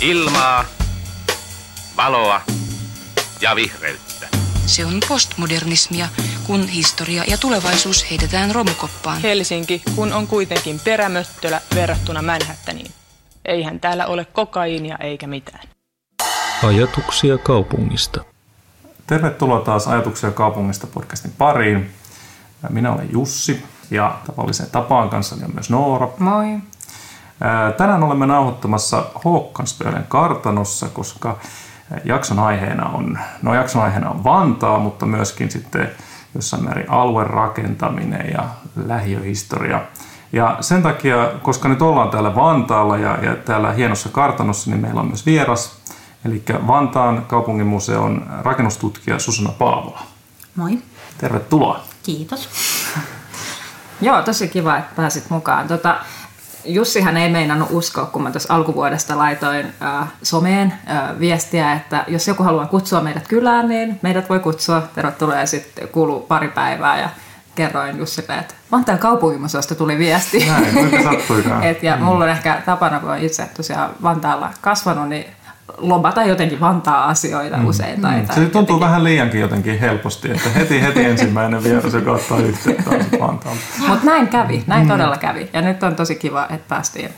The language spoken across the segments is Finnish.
Ilmaa, valoa ja vihreyttä. Se on postmodernismia, kun historia ja tulevaisuus heitetään romukoppaan. Helsinki, kun on kuitenkin perämöttölä verrattuna Manhattaniin. Eihän täällä ole kokaiinia eikä mitään. Ajatuksia kaupungista. Tervetuloa taas Ajatuksia kaupungista podcastin pariin. Minä olen Jussi ja tavallisen tapaan kanssani on myös Noora. Moi. Tänään olemme nauhoittamassa Håkanspölen kartanossa, koska jakson aiheena on, no jakson aiheena on Vantaa, mutta myöskin sitten jossain määrin aluerakentaminen ja lähiöhistoria. Ja sen takia, koska nyt ollaan täällä Vantaalla ja, ja täällä hienossa kartanossa, niin meillä on myös vieras, eli Vantaan kaupunginmuseon rakennustutkija Susanna Paavola. Moi. Tervetuloa. Kiitos. Joo, tosi kiva, että pääsit mukaan. Tota, Jussihan ei meinannut uskoa, kun mä tuossa alkuvuodesta laitoin äh, someen äh, viestiä, että jos joku haluaa kutsua meidät kylään, niin meidät voi kutsua. Tervetuloa ja sitten kuuluu pari päivää ja kerroin Jussille, että Vantaan kaupunginmuseosta tuli viesti. Näin, Et, ja mm. mulla on ehkä tapana, kun olen itse tosiaan Vantaalla kasvanut, niin lobata jotenkin Vantaa asioita mm. usein. Tai, mm. Se tuntuu jotenkin. vähän liiankin jotenkin helposti, että heti, heti ensimmäinen vieras, joka ottaa yhteyttä Vantaalle. Mutta näin kävi, näin mm. todella kävi. Ja nyt on tosi kiva, että päästiin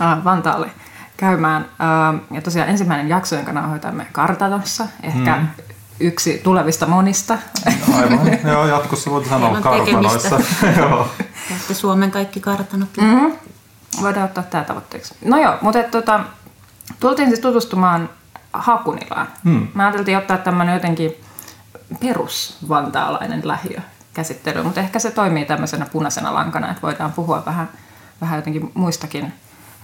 äh, Vantaalle käymään. Äh, ja tosiaan ensimmäinen jakso, jonka nauhoitamme kartanossa, ehkä mm. yksi tulevista monista. Aivan, joo, jatkossa voit sanoa kartanoissa. joo. Suomen kaikki kartanot. Mm-hmm. Voidaan ottaa tämä tavoitteeksi. No joo, mutta tota, Tultiin siis tutustumaan Hakunilaan. Hmm. Mä ajateltiin ottaa tämmöinen jotenkin perusvantaalainen lähiö käsittely, mutta ehkä se toimii tämmöisenä punaisena lankana, että voidaan puhua vähän, vähän jotenkin muistakin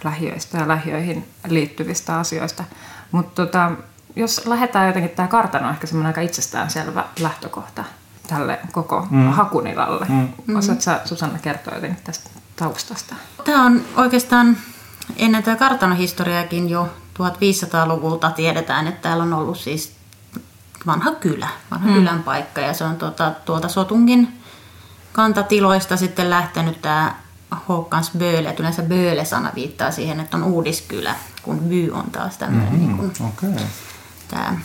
lähiöistä ja lähiöihin liittyvistä asioista. Mutta tota, jos lähdetään jotenkin, tämä kartano on ehkä semmoinen aika itsestäänselvä lähtökohta tälle koko mm. Hakunilalle. Mm. Osaatko sä Susanna kertoa jotenkin tästä taustasta? Tämä on oikeastaan ennen tätä kartanohistoriakin jo 1500-luvulta tiedetään, että täällä on ollut siis vanha kylä, vanha mm. kylän paikka ja se on tuota, tuolta Sotungin kantatiloista sitten lähtenyt tämä Håkans Böle, että yleensä Böle-sana viittaa siihen, että on uudiskylä, kun By on taas tämmöinen mm-hmm. niin kuin, okay. tämä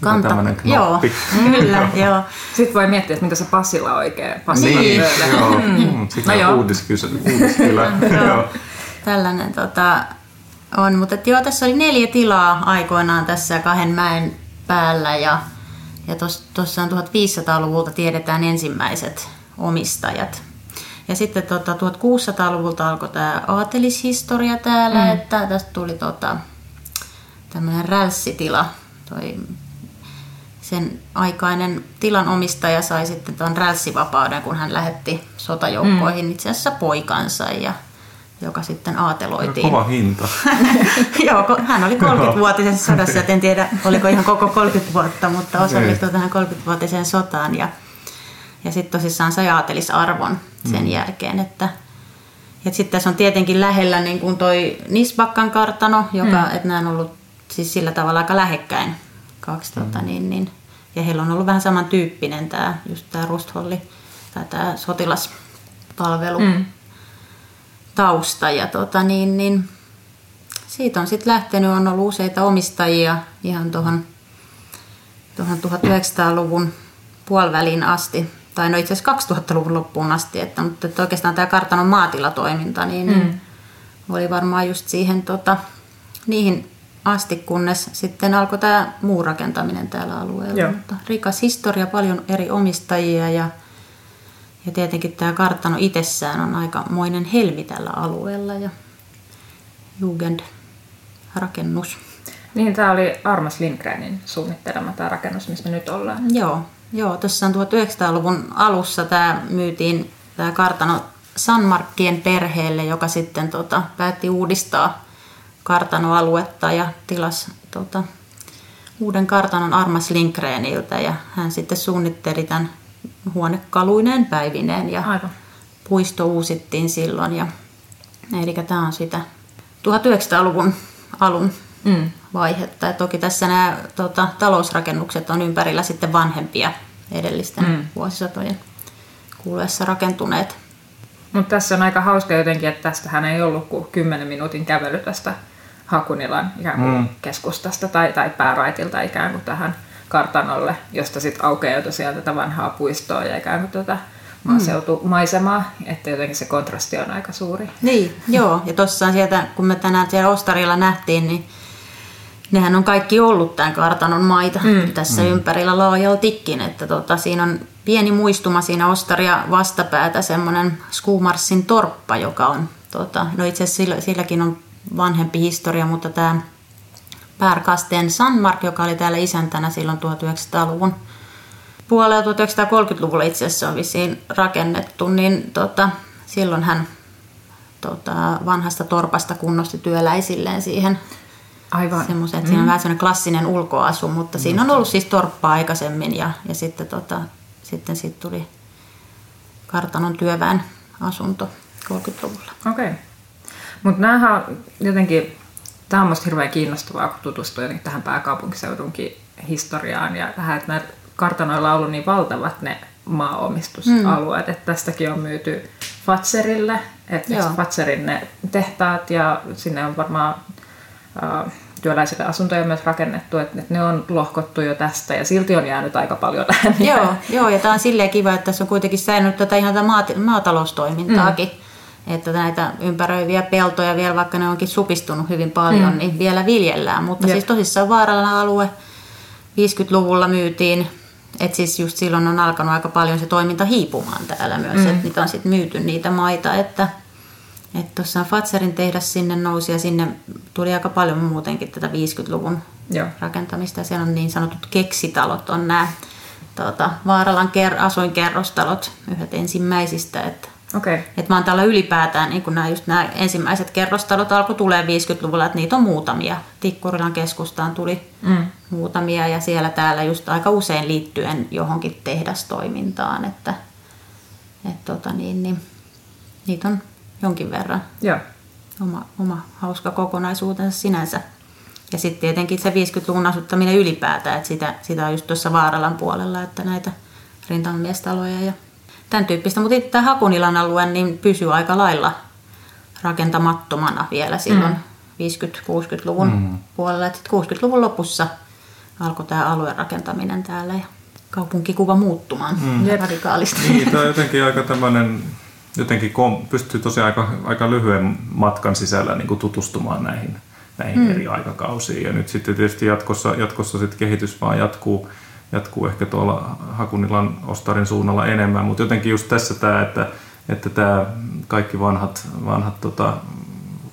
kanta. Joo, kyllä, joo. Sitten voi miettiä, että mitä se Passilla oikein. Passilla niin, joo. Mm. Sitten no on uudiskylä. uudiskylä. joo tällainen tota, on. Mutta joo, tässä oli neljä tilaa aikoinaan tässä kahden mäen päällä ja, ja tuossa 1500-luvulta tiedetään ensimmäiset omistajat. Ja sitten tota, 1600-luvulta alkoi tämä aatelishistoria täällä, mm. että tästä tuli tota, tämmöinen rälssitila. Toi sen aikainen tilan omistaja sai sitten tuon rälssivapauden, kun hän lähetti sotajoukkoihin mm. itse asiassa poikansa. Ja joka sitten aateloitiin. Kova hinta. Joo, hän oli 30-vuotisessa sodassa, et en tiedä oliko ihan koko 30 vuotta, mutta osallistui niin. tähän 30-vuotiseen sotaan ja, ja sitten tosissaan sai aatelisarvon sen mm. jälkeen, että ja sitten tässä on tietenkin lähellä niin kuin toi Nisbakkan kartano, joka, mm. että nämä on ollut siis sillä tavalla aika lähekkäin. Kaksi, mm. tota, niin, niin, ja heillä on ollut vähän samantyyppinen tämä, just tämä Rustholli tai tämä sotilaspalvelu. Mm tausta. Ja tota, niin, niin, siitä on sitten lähtenyt, on ollut useita omistajia ihan tuohon 1900-luvun puoliväliin asti, tai no itse asiassa 2000-luvun loppuun asti, että, mutta että oikeastaan tämä kartanon maatilatoiminta niin, niin mm. oli varmaan just siihen tota, niihin asti, kunnes sitten alkoi tämä muu rakentaminen täällä alueella. Joo. Mutta rikas historia, paljon eri omistajia ja ja tietenkin tämä kartano itsessään on aikamoinen helmi tällä alueella ja Jugend-rakennus. Niin, tämä oli Armas Lindgrenin suunnittelema tämä rakennus, missä me nyt ollaan. Joo, joo tuossa on 1900-luvun alussa tämä myytiin tämä kartano Sanmarkkien perheelle, joka sitten tota, päätti uudistaa kartanoaluetta ja tilasi tota, uuden kartanon Armas Lindgreniltä ja hän sitten suunnitteli tämän huonekaluineen päivineen ja Aivan. puisto uusittiin silloin. Ja, eli tämä on sitä 1900-luvun alun mm. vaihetta. Ja toki tässä nämä tota, talousrakennukset on ympärillä sitten vanhempia edellisten mm. vuosisatojen kuluessa rakentuneet. Mutta tässä on aika hauska jotenkin, että tästähän ei ollut kuin 10 minuutin kävely tästä Hakunilan ikään kuin mm. keskustasta tai, tai pääraitilta ikään kuin tähän kartanolle, josta sitten aukeaa tosiaan tätä vanhaa puistoa ja ikään kuin tätä maaseutumaisemaa, että jotenkin se kontrasti on aika suuri. Niin, joo. Ja tuossa sieltä, kun me tänään siellä Ostarilla nähtiin, niin nehän on kaikki ollut tämän kartanon maita mm. tässä mm. ympärillä laajaltikin. Että tota, siinä on pieni muistuma siinä Ostaria vastapäätä semmoinen Skumarssin torppa, joka on, tota, no itse asiassa sillä, silläkin on vanhempi historia, mutta tämä Pärkasteen Sanmark, joka oli täällä isäntänä silloin 1900-luvun puolella 1930-luvulla itse asiassa on vissiin rakennettu, niin tota, silloin hän tota, vanhasta torpasta kunnosti työläisilleen siihen Aivan. Semmoisen, että mm. siinä on mm. vähän semmoinen klassinen ulkoasu, mutta mm. siinä on ollut siis torppa aikaisemmin ja, ja sitten, tota, sitten siitä tuli kartanon työväen asunto 30-luvulla. Okei. Okay. Mutta nämähän jotenkin, tämä on minusta hirveän kiinnostavaa, kun tutustuu tähän pääkaupunkiseudunkin historiaan ja tähän, että näitä kartanoilla on ollut niin valtavat ne maaomistusalueet, mm. että tästäkin on myyty Fatserille, että Fatserin ne tehtaat ja sinne on varmaan äh, työläisille asuntoja myös rakennettu, että, ne on lohkottu jo tästä ja silti on jäänyt aika paljon ääniä. Joo, joo ja tämä on silleen kiva, että tässä on kuitenkin säilynyt tätä ihan tätä maataloustoimintaakin. Mm. Että näitä ympäröiviä peltoja vielä, vaikka ne onkin supistunut hyvin paljon, mm. niin vielä viljellään. Mutta Jep. siis tosissaan vaarallinen alue 50-luvulla myytiin että siis just silloin on alkanut aika paljon se toiminta hiipumaan täällä myös, mm. että niitä on sitten myyty niitä maita, että tuossa Fatserin tehdas sinne nousi ja sinne tuli aika paljon muutenkin tätä 50-luvun Joo. rakentamista. Siellä on niin sanotut keksitalot, on nämä tuota, Vaaralan ker- asuinkerrostalot, yhdet ensimmäisistä. Että, okay. että Vantaalla ylipäätään niin kun nämä, just nämä ensimmäiset kerrostalot alkoi tulee 50-luvulla, että niitä on muutamia. Tikkurilan keskustaan tuli mm. muutamia ja siellä täällä just aika usein liittyen johonkin tehdastoimintaan. Että, että tota niin, niin, niitä on jonkin verran. Joo. Oma, oma hauska kokonaisuutensa sinänsä. Ja sitten tietenkin se 50-luvun asuttaminen ylipäätään, että sitä, sitä on just tuossa Vaaralan puolella, että näitä rintamamiestaloja ja tämän tyyppistä. Mutta tämä Hakunilan alue niin pysyy aika lailla rakentamattomana vielä silloin mm. 50-60-luvun mm. puolella. Et 60-luvun lopussa alkoi tämä alueen rakentaminen täällä ja kaupunkikuva muuttumaan mm. radikaalisti. Niin, tämä on jotenkin aika tämmöinen jotenkin kom, pystyy tosiaan aika, aika lyhyen matkan sisällä niin kuin tutustumaan näihin, näihin mm. eri aikakausiin. Ja nyt sitten tietysti jatkossa, jatkossa sitten kehitys vaan jatkuu, jatkuu ehkä tuolla Hakunilan Ostarin suunnalla enemmän, mutta jotenkin just tässä tämä, että, että tämä kaikki vanhat, vanhat tota,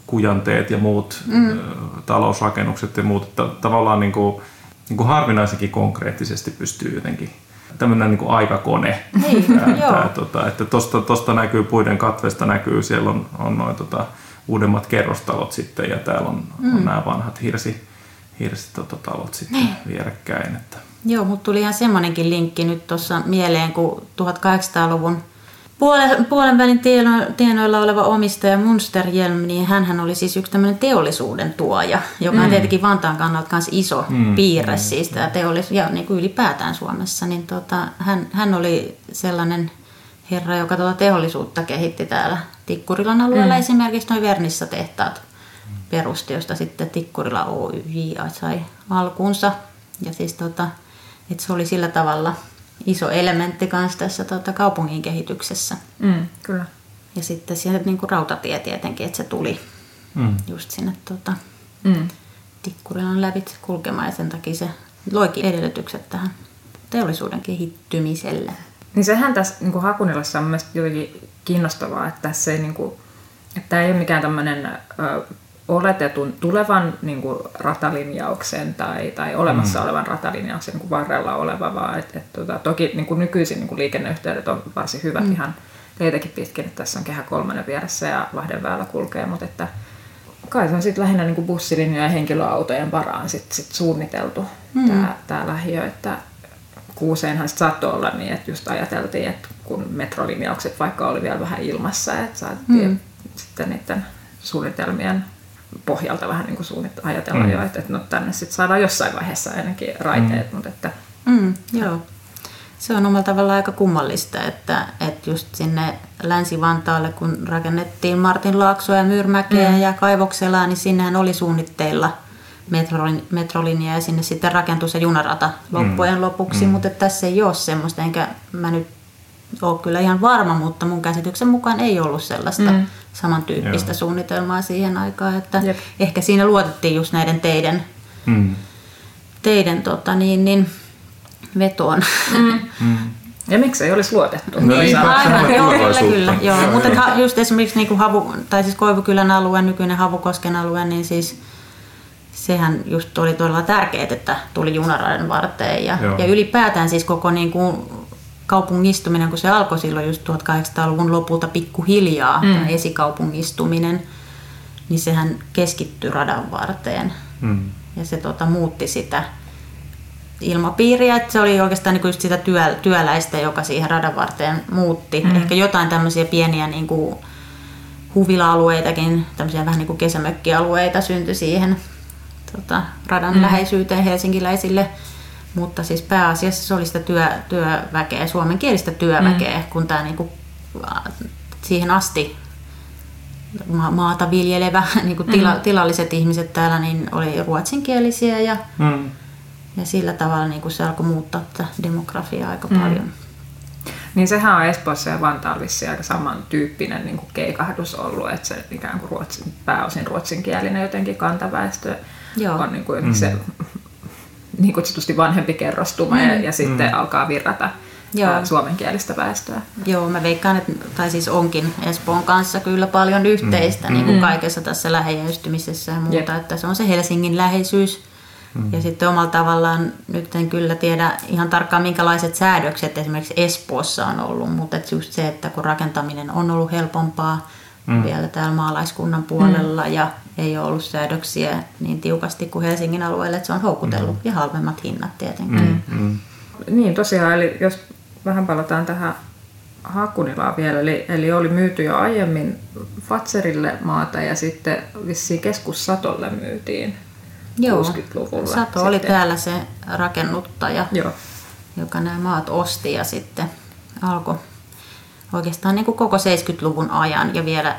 kujanteet ja muut mm. talousrakennukset ja muut, että tavallaan niin kuin, niin kuin harvinaisenkin konkreettisesti pystyy jotenkin tämmöinen niin kuin aikakone. Niin, tää, tää, tota, että tosta, tosta näkyy puiden katvesta näkyy, siellä on, on noin tota, uudemmat kerrostalot sitten ja täällä on, mm. on nämä vanhat hirsi, hirsi tota, talot sitten niin. vierekkäin. Että. Joo, mutta tuli ihan semmoinenkin linkki nyt tuossa mieleen, kun 1800-luvun puolen, puolen välin tienoilla oleva omistaja Munsterjelm, niin hän oli siis yksi tämmöinen teollisuuden tuoja, joka mm. on tietenkin Vantaan kannalta myös iso mm. piirre mm. siis tämä teollisuus, ja niin kuin ylipäätään Suomessa, niin tota, hän, hän oli sellainen herra, joka tuota teollisuutta kehitti täällä Tikkurilan alueella mm. esimerkiksi noin Vernissa tehtaat perusti, josta sitten Tikkurila Oyj sai alkuunsa. Ja siis tota, että se oli sillä tavalla – iso elementti myös tässä tota, kaupungin kehityksessä. Mm, kyllä. Ja sitten siellä niin kuin rautatie tietenkin, että se tuli mm. just sinne tota, mm. Tikkurilan lävitse kulkemaan ja sen takia se loikin edellytykset tähän teollisuuden kehittymiselle. Niin sehän tässä niin kuin Hakunilassa on mielestäni jotenkin kiinnostavaa, että tässä ei, niin kuin, että tämä ei ole mikään tämmöinen oletetun tulevan niin kuin, ratalinjauksen tai, tai olemassa mm. olevan ratalinjauksen niin kuin varrella oleva, vaan et, et, tota, toki niin kuin nykyisin niin kuin liikenneyhteydet on varsin hyvät mm. ihan teitäkin pitkin, että tässä on kehä kolmannen vieressä ja Lahdenväälä kulkee, mutta että kai se on sitten lähinnä niin kuin bussilinjojen ja henkilöautojen varaan sit, sit suunniteltu mm. tämä, tämä lähiö, että kuuseenhan saattoi olla niin, että just ajateltiin, että kun metrolinjaukset vaikka oli vielä vähän ilmassa, että saatiin mm. sitten niiden suunnitelmien pohjalta vähän niin kuin suunnit, ajatella mm. jo, että, että no tänne sitten saadaan jossain vaiheessa ainakin raiteet, mm. mutta että... Mm, joo. Se on omalla tavallaan aika kummallista, että, että just sinne Länsi-Vantaalle, kun rakennettiin Martin Laaksoa ja Myyrmäkeä mm. ja Kaivokselaa, niin sinnehän oli suunnitteilla metrolin, metrolinja ja sinne sitten rakentui se junarata loppujen mm. lopuksi, mm. mutta tässä ei ole semmoista, enkä mä nyt ole kyllä ihan varma, mutta mun käsityksen mukaan ei ollut sellaista mm. samantyyppistä Joo. suunnitelmaa siihen aikaan, että Jep. ehkä siinä luotettiin just näiden teiden, mm. teiden tota niin, niin, vetoon. Mm. Mm. Ja miksi ei olisi luotettu? No, niin, aivan, joo, kyllä, kyllä. Joo. Mutta just esimerkiksi niin kuin Havu, tai siis Koivukylän alue, nykyinen Havukosken alue, niin siis sehän just oli todella tärkeää, että tuli junaradan varteen. Ja, ja ylipäätään siis koko niin kuin kaupungistuminen, kun se alkoi silloin just 1800-luvun lopulta pikkuhiljaa, mm. esikaupungistuminen, niin sehän keskittyi radan varteen. Mm. Ja se tota, muutti sitä ilmapiiriä, että se oli oikeastaan niin kuin just sitä työ, työläistä, joka siihen radan varteen muutti. Mm. Ehkä jotain tämmöisiä pieniä niin kuin huvila-alueitakin, tämmöisiä vähän niin kuin kesämökkialueita syntyi siihen tota, radan mm. läheisyyteen helsinkiläisille. Mutta siis pääasiassa se oli sitä työ, työväkeä, suomenkielistä työväkeä, mm. kun tämä niinku, siihen asti maata viljelevä niin kuin tila, mm. tilalliset ihmiset täällä niin oli ruotsinkielisiä ja, mm. ja sillä tavalla niin kuin se alkoi muuttaa tätä demografiaa aika mm. paljon. Niin sehän on Espoossa ja Vantaalla aika samantyyppinen niin kuin keikahdus ollut, että se ikään kuin ruotsin, pääosin ruotsinkielinen jotenkin kantaväestö Joo. on niin kuin mm. se niin kutsutusti vanhempi kerrostuma mm. ja, ja sitten mm. alkaa virrata Joo. suomenkielistä väestöä. Joo, mä veikkaan, että, tai siis onkin Espoon kanssa kyllä paljon yhteistä mm. niin kuin mm. kaikessa tässä läheistymisessä ja muuta, Jep. että se on se Helsingin läheisyys. Mm. Ja sitten omalla tavallaan, nyt en kyllä tiedä ihan tarkkaan minkälaiset säädökset esimerkiksi Espoossa on ollut, mutta et just se, että kun rakentaminen on ollut helpompaa mm. vielä täällä maalaiskunnan puolella mm. ja ei ole ollut säädöksiä niin tiukasti kuin Helsingin alueelle, että se on houkutellut mm. ja halvemmat hinnat tietenkin. Mm. Mm. Niin tosiaan, eli jos vähän palataan tähän Hakunilaan vielä, eli, eli oli myyty jo aiemmin Fatserille maata ja sitten vissiin keskussatolle myytiin Joo, 60-luvulla. Sato sitten. oli täällä se rakennuttaja, Joo. joka nämä maat osti ja sitten alkoi oikeastaan niin kuin koko 70-luvun ajan ja vielä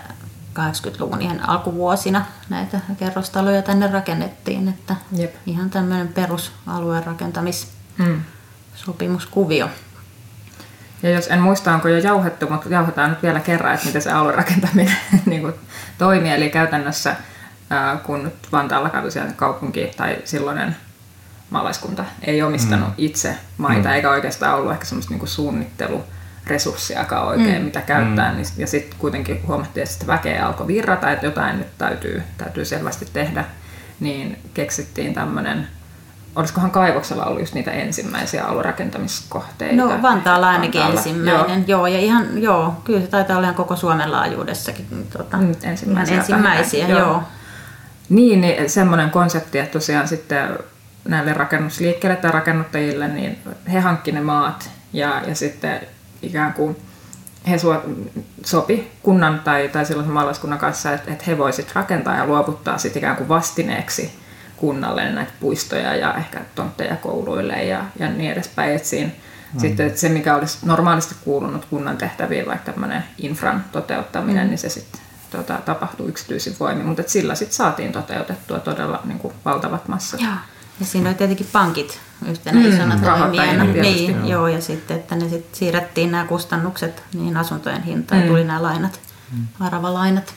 80-luvun ihan alkuvuosina näitä kerrostaloja tänne rakennettiin. Että Jep. Ihan tämmöinen perusalueen rakentamissopimuskuvio. Mm. Ja jos en muista, onko jo jauhettu, mutta jauhetaan nyt vielä kerran, että miten se aluerakentaminen niin kuin toimii. Eli käytännössä kun nyt Vantaalla kävi siellä kaupunki tai silloinen maalaiskunta ei omistanut mm. itse maita, mm. eikä oikeastaan ollut ehkä semmoista niin kuin suunnittelu resurssiakaan oikein, mm. mitä käyttää. Mm. Niin, ja sitten kuitenkin huomattiin, että sitä väkeä alkoi virrata, että jotain nyt täytyy, täytyy selvästi tehdä. Niin keksittiin tämmöinen, olisikohan kaivoksella ollut just niitä ensimmäisiä aluerakentamiskohteita? No Vantaalla ainakin Vantaalla. ensimmäinen, joo. joo. ja ihan, joo, kyllä se taitaa olla ihan koko Suomen laajuudessakin. Tuota, mm, ensimmäisiä. ensimmäisiä joo. joo. Niin, niin semmoinen konsepti, että tosiaan sitten näille rakennusliikkeille tai rakennuttajille, niin he hankki ne maat ja, ja sitten ikään kuin he sopi kunnan tai, tai sellaisen maalaiskunnan kanssa, että, että he voisivat rakentaa ja luovuttaa sit ikään kuin vastineeksi kunnalle näitä puistoja ja ehkä tontteja kouluille ja, ja niin edespäin. Et siinä, mm. sitten, että se, mikä olisi normaalisti kuulunut kunnan tehtäviin, vaikka tämmöinen infran toteuttaminen, mm. niin se sitten tota, tapahtui yksityisin voimin, mutta sillä sitten saatiin toteutettua todella niin kuin, valtavat massat. Joo. Ja siinä oli tietenkin pankit yhtenä mm, isona toimijana. Niin, joo. joo, ja sitten, että ne sit siirrettiin nämä kustannukset niin asuntojen hintaan, mm. tuli nämä lainat, mm. aravalainat.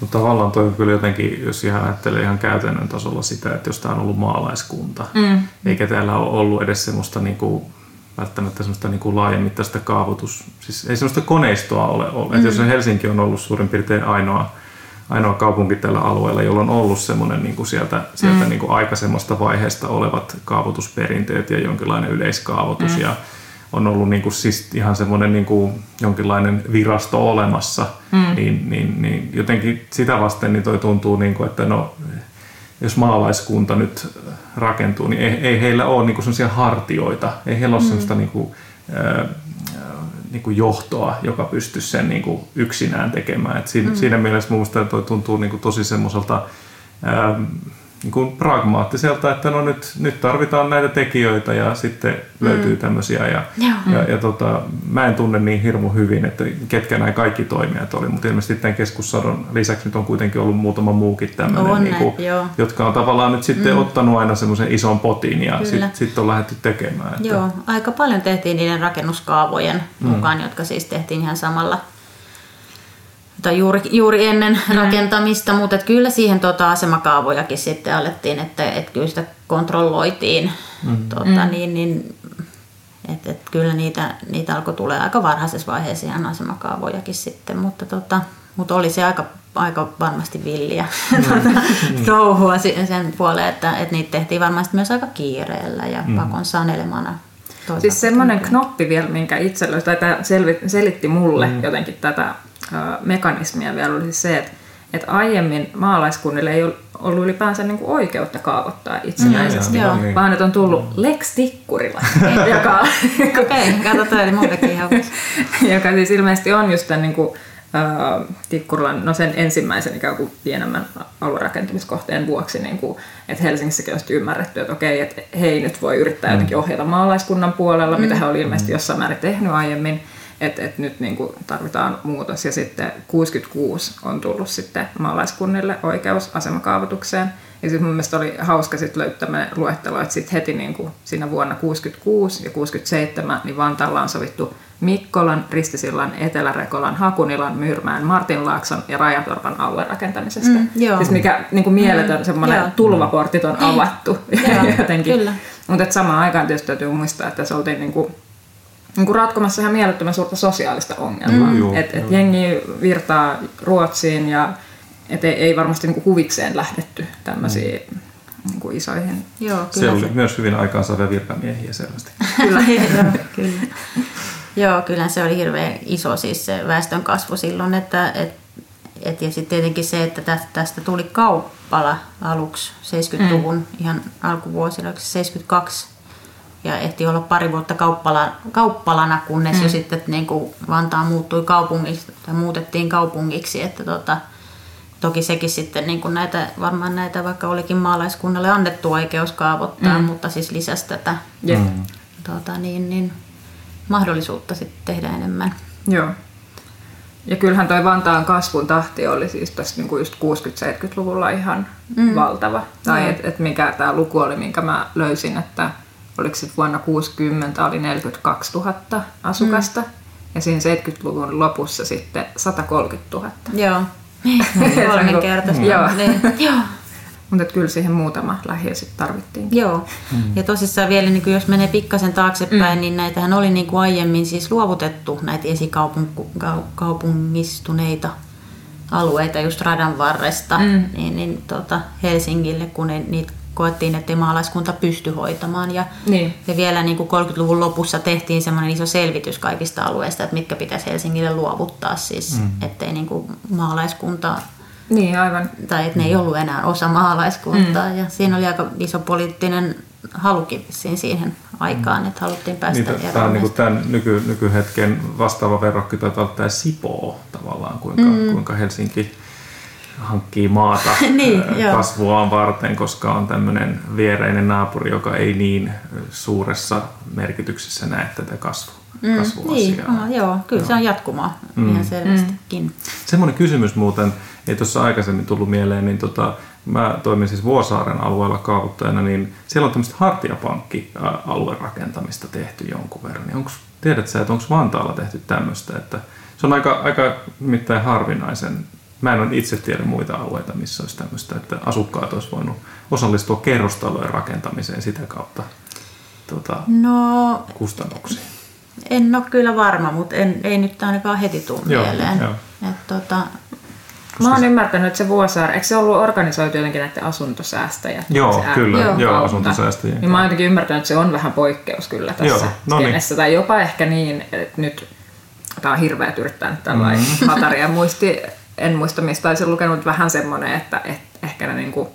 Mutta tavallaan toi kyllä jotenkin, jos ihan ajattelee ihan käytännön tasolla sitä, että jos tämä on ollut maalaiskunta, mm. eikä täällä ole ollut edes semmoista niinku, välttämättä semmoista niinku laajemmittaista kaavoitus, siis ei semmoista koneistoa ole ollut. Mm. Että jos Helsinki on ollut suurin piirtein ainoa ainoa kaupunki tällä alueella, jolla on ollut semmoinen niin kuin sieltä, sieltä mm. niin kuin aikaisemmasta vaiheesta olevat kaavoitusperinteet ja jonkinlainen yleiskaavoitus. Mm. Ja on ollut niin kuin siis ihan semmoinen niin kuin jonkinlainen virasto olemassa, mm. niin, niin, niin jotenkin sitä vasten niin toi tuntuu, niin kuin, että no, jos maalaiskunta nyt rakentuu, niin ei, ei heillä ole niin kuin hartioita, ei heillä ole mm. semmoista niin kuin, niin kuin johtoa, joka pystyisi sen niin kuin yksinään tekemään. Et siinä, mm. siinä mielessä minusta tuntuu niin kuin tosi semmoiselta, ähm, niin kuin pragmaattiselta, että no nyt, nyt tarvitaan näitä tekijöitä ja sitten löytyy tämmöisiä. Ja, ja, ja tota, mä en tunne niin hirmu hyvin, että ketkä nämä kaikki toimijat oli, mutta ilmeisesti tämän keskussadon lisäksi nyt on kuitenkin ollut muutama muukin tämmöinen, niin kuin, näin, joo. jotka on tavallaan nyt sitten mm. ottanut aina semmoisen ison potin ja sitten sit on lähdetty tekemään. Että, Joo, aika paljon tehtiin niiden rakennuskaavojen mm. mukaan, jotka siis tehtiin ihan samalla tai juuri, juuri ennen mm. rakentamista, mutta et kyllä siihen tota asemakaavojakin sitten alettiin, että et kyllä sitä kontrolloitiin. Mm. Tota, mm. niin, niin, et, et kyllä niitä, niitä alkoi tulla aika varhaisessa vaiheessa ihan asemakaavojakin sitten, mutta, tota, mutta oli se aika, aika varmasti villiä mm. tota, touhua sen puoleen, että, että niitä tehtiin varmasti myös aika kiireellä ja mm. pakon sanelemana. toisaalta. Siis semmoinen knoppi vielä, minkä itse löysin, tai tämä selitti mulle mm. jotenkin tätä mekanismia vielä, oli se, että, että aiemmin maalaiskunnille ei ollut ylipäänsä niin kuin oikeutta kaavoittaa itsenäisesti, Mm, joo. Niin. vaan että on tullut Lex Tikkurila, joka, Okei, katsotaan, eli muutenkin ihan uusi. joka siis ilmeisesti on just tämän niin kuin, äh, Tikkurilan, no sen ensimmäisen ikään kuin pienemmän aluerakentamiskohteen vuoksi, niin kuin, että Helsingissäkin olisi ymmärretty, että okei, että he ei nyt voi yrittää jotenkin ohjata maalaiskunnan puolella, mitä he oli ilmeisesti jossain määrin tehnyt aiemmin, että, että nyt niin kuin tarvitaan muutos. Ja sitten 66 on tullut sitten maalaiskunnille oikeus asemakaavoitukseen. Ja sitten mun mielestä oli hauska sitten löytää luettelo, että sitten heti niin kuin siinä vuonna 66 ja 67 niin Vantaalla on sovittu Mikkolan, Ristisillan, Etelä-Rekolan, Hakunilan, Myyrmään, Martinlaakson ja Rajatorpan aluerakentamisesta. Mm, joo. siis mikä niin kuin mieletön Mm, semmoinen joo. tulvaportit on avattu Joo, jotenkin. kyllä. Mutta samaan aikaan tietysti täytyy muistaa, että se oltiin niin kuin, niin kuin ratkomassa ihan mielettömän suurta sosiaalista ongelmaa. Mm, joo, et, et joo. jengi virtaa Ruotsiin ja et ei, ei varmasti niin kuin huvikseen lähdetty tämmöisiin niin kuin isoihin. Joo, Se kyllä oli myös hyvin aikaansaavia virkamiehiä selvästi. Kyllä. Joo, kyllä. Joo, kyllä se oli hirveän iso siis se väestön kasvu silloin, että et, et, ja sitten tietenkin se, että tästä, tästä tuli kauppala aluksi 70-luvun mm. ihan alkuvuosina, oliko se 72 ja ehti olla pari vuotta kauppala, kauppalana, kunnes mm. jo sitten niin kuin Vantaa muuttui kaupungiksi tai muutettiin kaupungiksi, että tota, Toki sekin sitten niin kuin näitä, varmaan näitä, vaikka olikin maalaiskunnalle annettu oikeus kaavoittaa, mm. mutta siis lisäsi tätä Jep. Mm. tuota, niin, niin, mahdollisuutta sitten tehdä enemmän. Joo. Ja kyllähän toi Vantaan kasvun tahti oli siis tässä niinku just 60-70-luvulla ihan mm. valtava. Tai että et mikä tämä luku oli, minkä mä löysin, että oliko se vuonna 60 oli 42 000 asukasta. Mm. Ja siinä 70-luvun lopussa sitten 130 000. Joo. Kolminkertaisesti. Joo. Niin, Joo. Mutta kyllä siihen muutama lähiö sitten tarvittiin. Joo. Mm. Ja tosissaan vielä, niin jos menee pikkasen taaksepäin, mm. niin näitähän oli niin kuin aiemmin siis luovutettu näitä esikaupungistuneita alueita just radan varresta mm. niin, niin tota Helsingille, kun ei, niitä koettiin, että maalaiskunta pysty hoitamaan. Ja, Niin. ja vielä niin kuin 30-luvun lopussa tehtiin semmoinen iso selvitys kaikista alueista, että mitkä pitäisi Helsingille luovuttaa siis, mm. ettei niin kuin maalaiskunta Niin, aivan. tai että ne ei ollut enää osa maalaiskuntaa. Mm. Ja siinä oli aika iso poliittinen halukin siihen aikaan, että haluttiin päästä Niitä, eroon. tämä on niin tämän nyky, nykyhetken vastaava verrokki taitaa olla tämä Sipoo tavallaan, kuinka, mm. kuinka Helsinki hankkii maata Niin, ää, joo. kasvuaan varten, koska on tämmöinen viereinen naapuri, joka ei niin suuressa merkityksessä näe tätä kasvu, Mm, kasvuasiaa. niin, aha, joo, kyllä se on jatkumaa mm. ihan selvästikin. Semmoinen kysymys muuten, ei tuossa aikaisemmin tullut mieleen, niin tota, mä toimin siis Vuosaaren alueella kaavoittajana, niin siellä on tämmöistä hartiapankki-aluerakentamista tehty jonkun verran. Niin onks, tiedät sä, että onko Vantaalla tehty tämmöistä? Että se on aika, aika nimittäin harvinaisen. Mä en ole itse tiedä muita alueita, missä olisi tämmöistä, että asukkaat olisi voinut osallistua kerrostalojen rakentamiseen sitä kautta tota, No, kustannuksiin. en ole kyllä varma, mutta en, ei nyt ainakaan heti tule Joo, mieleen. joo. Et, tota, Mä oon ymmärtänyt, että se Vuosaari, eikö se ollut organisoitu jotenkin näiden asuntosäästäjät? Joo, se kyllä, joo, joo, asuntosäästäjien Niin mä oon jotenkin ymmärtänyt, että se on vähän poikkeus kyllä tässä Joo, no niin. Tai jopa ehkä niin, että nyt, tää on hirveä yrittää nyt tällainen mm. hataria muisti, en muista mistä olisin lukenut, vähän semmoinen, että, että ehkä ne niinku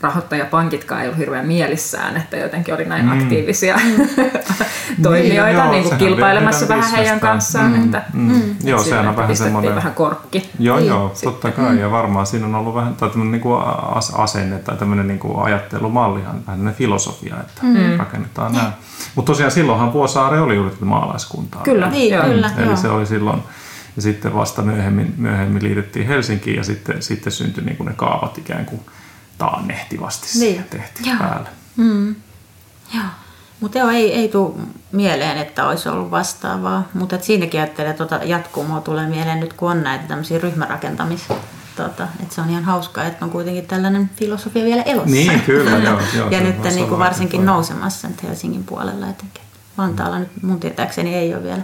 rahoittajapankitkaan ei ollut hirveän mielissään, että jotenkin oli näin mm. aktiivisia toimijoita joo, niin kuin sehän kilpailemassa vähän heidän bisnestä. kanssaan. Mm, Että, mm. että Joo, sehän on vähän semmoinen- vähän korkki. Joo, Niin, joo, sitten. totta kai. Ja varmaan siinä on ollut vähän tai tämmöinen niin kuin as- asenne tai tämmöinen niin kuin ajattelumallihan, vähän filosofia, että mm. rakennetaan nämä. Mutta tosiaan silloinhan Vuosaari oli juuri maalaiskuntaa. Kyllä, Niin, joo. kyllä. Eli joo. se oli silloin, ja sitten vasta myöhemmin, myöhemmin liitettiin Helsinkiin ja sitten, sitten syntyi niin kuin ne kaavat ikään kuin taannehtivasti Niin. tehtiin Joo. päälle. Joo. Mutta joo, ei, ei tule mieleen, että olisi ollut vastaavaa. Mutta siinäkin ajattelee, että tuota jatkumoa tulee mieleen nyt, kun on näitä tämmöisiä ryhmärakentamis. Tota, että se on ihan hauskaa, että on kuitenkin tällainen filosofia vielä elossa. Niin, kyllä, joo. joo ja nyt niin kuin varsinkin nousemassa nyt Helsingin puolella etenkin. Vantaalla nyt mun tietääkseni ei ole vielä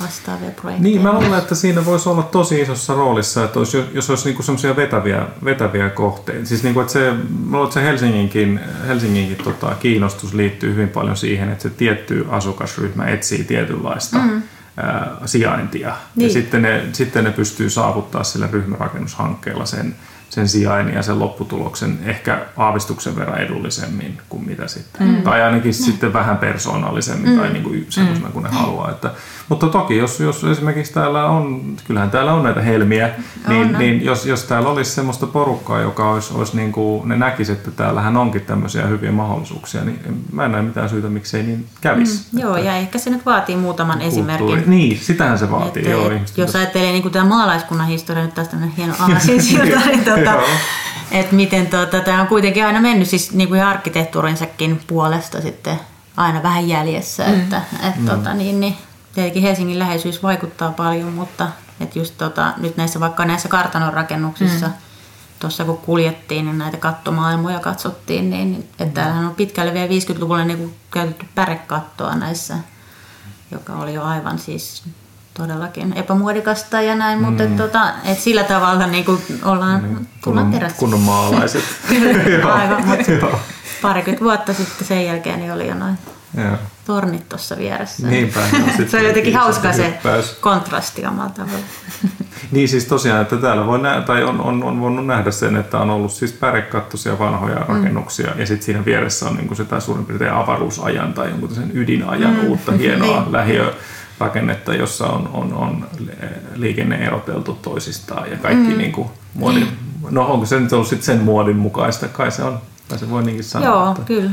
vastaavia projekteja. Niin, mä luulen, että siinä voisi olla tosi isossa roolissa, että olisi, jos olisi niinku semmoisia vetäviä, vetäviä kohteita. Siis niinku, että se, mä luulen, että se Helsinginkin, Helsinginkin tota, kiinnostus liittyy hyvin paljon siihen, että se tietty asukasryhmä etsii tietynlaista mm. ää, sijaintia. Niin. Niin. Ja sitten ne, sitten ne pystyy saavuttaa sillä ryhmärakennushankkeella sen, sen sijainnin ja sen lopputuloksen ehkä aavistuksen verran edullisemmin kuin mitä sitten. Mm. Tai ainakin mm. sitten vähän persoonallisemmin mm. tai niin kuin semmoisena kuin ne haluaa. Että, mutta toki jos, jos esimerkiksi täällä on, kyllähän täällä on näitä helmiä, niin, On, niin jos, jos täällä olisi semmoista porukkaa, joka olisi, olisi niin kuin, ne näkisi, että täällähän onkin tämmöisiä hyviä mahdollisuuksia, niin mä en näe mitään syytä, miksei niin kävisi. Mm, joo, ja ehkä se nyt vaatii muutaman esimerkin. Kulttuuri- Niin, sitähän se vaatii. Että, joo, et, jos ajattelee niin tämä maalaiskunnan historia, nyt tämmöinen hieno aasinsilta, niin tota, että miten tota, tämä on kuitenkin aina mennyt siis niin kuin arkkitehtuurinsakin puolesta sitten aina vähän jäljessä. Mm. Että, et, mm. tota, niin, niin, tietenkin Helsingin läheisyys vaikuttaa paljon, mutta et just tota, nyt näissä vaikka näissä kartanon rakennuksissa, mm. tuossa kun kuljettiin, niin näitä kattomaailmoja katsottiin, niin että täällähän on pitkälle vielä 50-luvulla niin kuin käytetty pärekattoa näissä, joka oli jo aivan siis todellakin epämuodikasta ja näin, mm. mutta tota, et sillä tavalla niin kuin ollaan, tullaan kunnon, kunnon maalaiset. Aivan, mutta parikymmentä vuotta sitten sen jälkeen niin oli jo noin Joo. tornit tuossa vieressä. Niinpä, sitten se on jotenkin hauska se kontrasti omalla tavalla. Niin siis tosiaan, että täällä voi nä- tai on, on, on voinut nähdä sen, että on ollut siis pärekattoisia vanhoja Mm. rakennuksia ja sitten siinä vieressä on niin sitä suurin piirtein avaruusajan tai jonkun sen ydinajan mm. uutta hienoa Niin. Lähiörakennetta, jossa on, on, on liikenne eroteltu toisistaan ja kaikki mm. niin kuin muodin, no onko se nyt ollut sit sen muodin mukaista, kai se on, tai se voi niinkin sanoa. Joo, että, kyllä.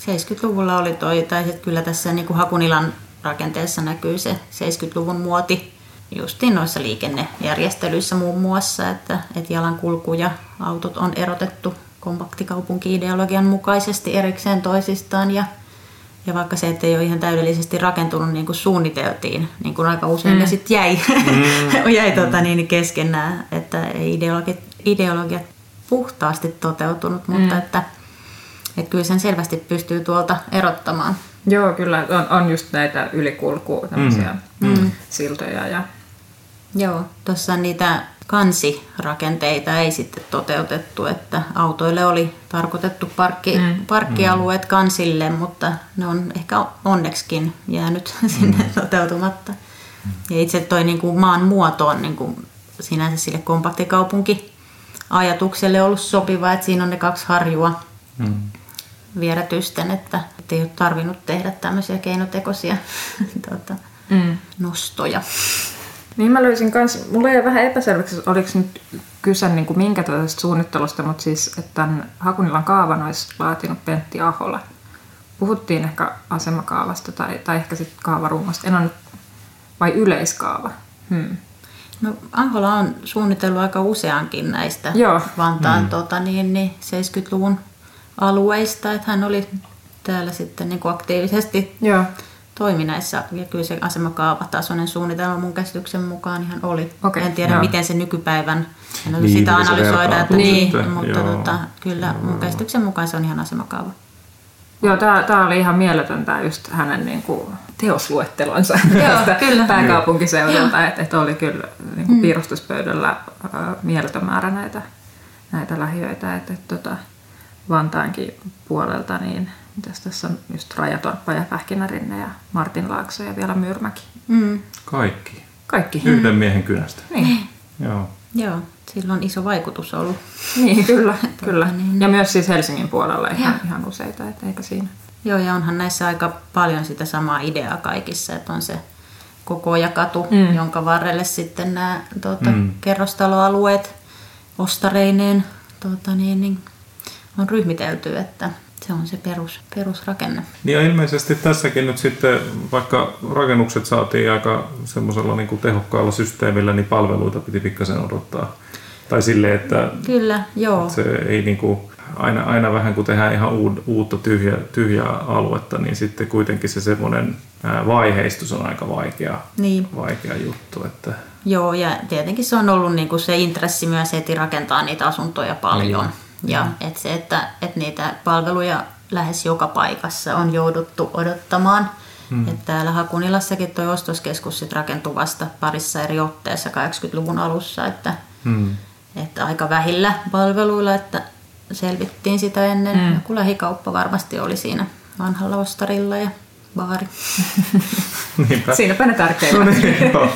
70-luvulla oli toi, tai sitten kyllä tässä niin kuin Hakunilan rakenteessa näkyy se 70-luvun muoti justiin noissa liikennejärjestelyissä muun muassa, että, että jalankulku ja autot on erotettu kompaktikaupunki-ideologian mukaisesti erikseen toisistaan ja ja vaikka se, että ei ole ihan täydellisesti rakentunut niin kuin suunniteltiin, niin kuin aika usein mm. ne sitten jäi, mm. jäi tota, niin kesken nämä, että ei ideologiat, ideologiat puhtaasti toteutunut, mutta että, että kyllä sen selvästi pystyy tuolta erottamaan. Joo, kyllä on, on just näitä ylikulku, tämmöisiä mm. siltoja ja Joo, tuossa niitä kansirakenteita ei sitten toteutettu, että autoille oli tarkoitettu parkki, mm. parkkialueet kansille, mutta ne on ehkä onneksikin jäänyt sinne toteutumatta. Ja itse toi niin kuin maan muoto on niin kuin sinänsä sille kompaktikaupunki ajatukselle ollut sopiva, että siinä on ne kaksi harjua mm. vierätysten, että et ei ole tarvinnut tehdä tämmöisiä keinotekoisia tuota, mm. nostoja. Niin mä löysin kans, mulla jäi vähän epäselväksi, että oliko nyt kyse niin kuin minkä tällaisesta suunnittelusta, mutta siis, että tämän Hakunilan kaavan olisi laatinut Pentti Ahola. Puhuttiin ehkä asemakaavasta tai, tai ehkä sitten kaavaruumasta, en ole vai yleiskaava. Hmm. No Ahola on suunnitellut aika useankin näistä Joo. Vantaan mm. tota, niin, niin 70-luvun alueista, että hän oli täällä sitten niin kuin aktiivisesti Joo. Toimi näissä, ja kyllä se asemakaavatasoinen suunnitelma mun käsityksen mukaan ihan oli. Okei, en tiedä, joo. miten se nykypäivän, en ole Niin, sitä analysoida, että niin, sitten, mutta joo. tota, kyllä mun käsityksen mukaan se on ihan asemakaava. Joo, tää, tää oli ihan mieletöntä just hänen niin kuin, teosluettelonsa Joo, tästä kyllä. pääkaupunkiseudulta, että et oli kyllä niin kuin piirustuspöydällä ää, mieletön määrä näitä, näitä lähiöitä, että et, tota, Vantaankin puolelta, niin mitäs tässä on just Rajatorppa ja Pähkinärinne ja Martinlaakso ja vielä Myyrmäki. Mm. Kaikki. Kaikki. Yhden miehen kynästä. Niin. Joo. Joo, sillä on iso vaikutus ollut. Niin, kyllä, kyllä. niin. Ja myös siis Helsingin puolella ihan, ihan useita, että eikä siinä. Joo, ja onhan näissä aika paljon sitä samaa ideaa kaikissa, että on se koko katu, mm. jonka varrelle sitten nämä tuota, mm. kerrostaloalueet ostareineen tuota, niin, niin, on ryhmitelty, että se on se perus, perusrakenne. Niin ja ilmeisesti tässäkin nyt sitten, vaikka rakennukset saatiin aika semmoisella niin kuin tehokkaalla systeemillä, niin palveluita piti pikkasen odottaa. Tai silleen, että Kyllä, joo. se ei niin kuin, aina, aina vähän kun tehdään ihan uutta tyhjä, tyhjää aluetta, niin sitten kuitenkin se semmoinen vaiheistus on aika vaikea, niin. vaikea juttu. Että... Joo, ja tietenkin se on ollut niin kuin se intressi myös heti rakentaa niitä asuntoja paljon. Niin. Ja mm. et se, että, että niitä palveluja lähes joka paikassa on jouduttu odottamaan. Mm. Että täällä Hakunilassakin tuo ostoskeskus sit rakentui vasta parissa eri otteessa 80-luvun alussa, että, mm. että aika vähillä palveluilla, että selvittiin sitä ennen. Mm. Joku lähikauppa varmasti oli siinä vanhalla ostarilla ja baari. Niinpä. Siinäpä ne tärkeimmät. No niin, joo,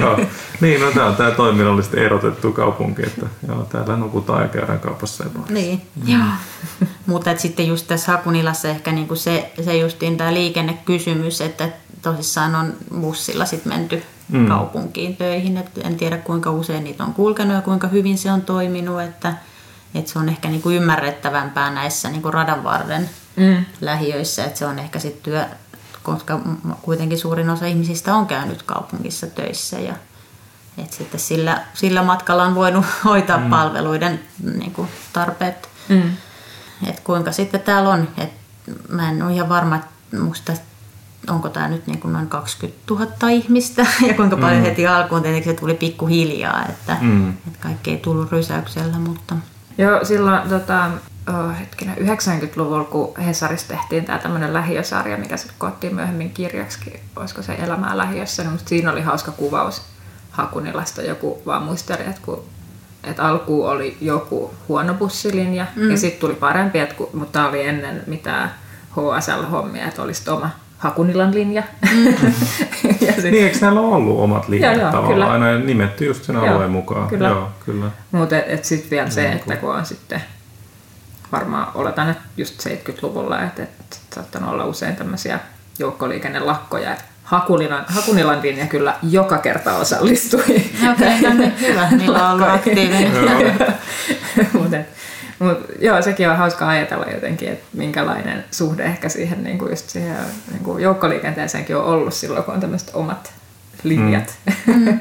joo. Niin, no tämä on tämä toiminnallisesti erotettu kaupunki, että joo, täällä nukutaan ja käydään kaupassa ja baarissa. Niin, mm. joo. Mutta sitten just tässä Hakunilassa ehkä niinku se, se justiin tämä liikennekysymys, että tosissaan on bussilla sitten menty mm. kaupunkiin töihin. Et en tiedä kuinka usein niitä on kulkenut ja kuinka hyvin se on toiminut, että, että se on ehkä niinku ymmärrettävämpää näissä niinku radan varren mm. lähiöissä, että se on ehkä sitten työ, koska kuitenkin suurin osa ihmisistä on käynyt kaupungissa töissä ja et sitten sillä, sillä matkalla on voinut hoitaa mm. palveluiden niin kuin, tarpeet. Mm. Et kuinka sitten täällä on, et mä en ole ihan varma, että musta onko tämä nyt niin kuin noin 20 000 ihmistä ja kuinka paljon mm. heti alkuun tietenkin se tuli pikkuhiljaa, että, mm. että kaikki ei tullut rysäyksellä, mutta... Joo, silloin tota, oh, hetkinen, 90-luvulla, kun Hesarissa tehtiin tämä tämmöinen lähiösarja, mikä sitten koottiin myöhemmin kirjaksi, olisiko se Elämää lähiössä, niin siinä oli hauska kuvaus Hakunilasta. Joku vaan muisteli, että, kun, että alkuun oli joku huono bussilinja mm. ja sitten tuli parempi, että kun, mutta tämä oli ennen mitään HSL-hommia, että olisi oma Hakunilan linja. Mm. ja sit... Niin, eikö näillä ollut omat linjat joo, joo, tavallaan kyllä. aina nimetty just sen alueen joo, mukaan? Kyllä. Joo, kyllä. Mutta et, et sitten vielä se, että kun on sitten varmaan oletan, että just 70-luvulla, että, että saattanut olla usein tämmöisiä joukkoliikennelakkoja, että Hakunilan, Hakunilan linja kyllä joka kerta osallistui. Okei, okay, no niin, hyvä, niillä on ollut aktiivinen. Mutta mut, joo, sekin on hauska ajatella jotenkin, että minkälainen suhde ehkä siihen, niin kuin just siihen niin kuin joukkoliikenteeseenkin on ollut silloin, kun on tämmöiset omat linjat. Mm.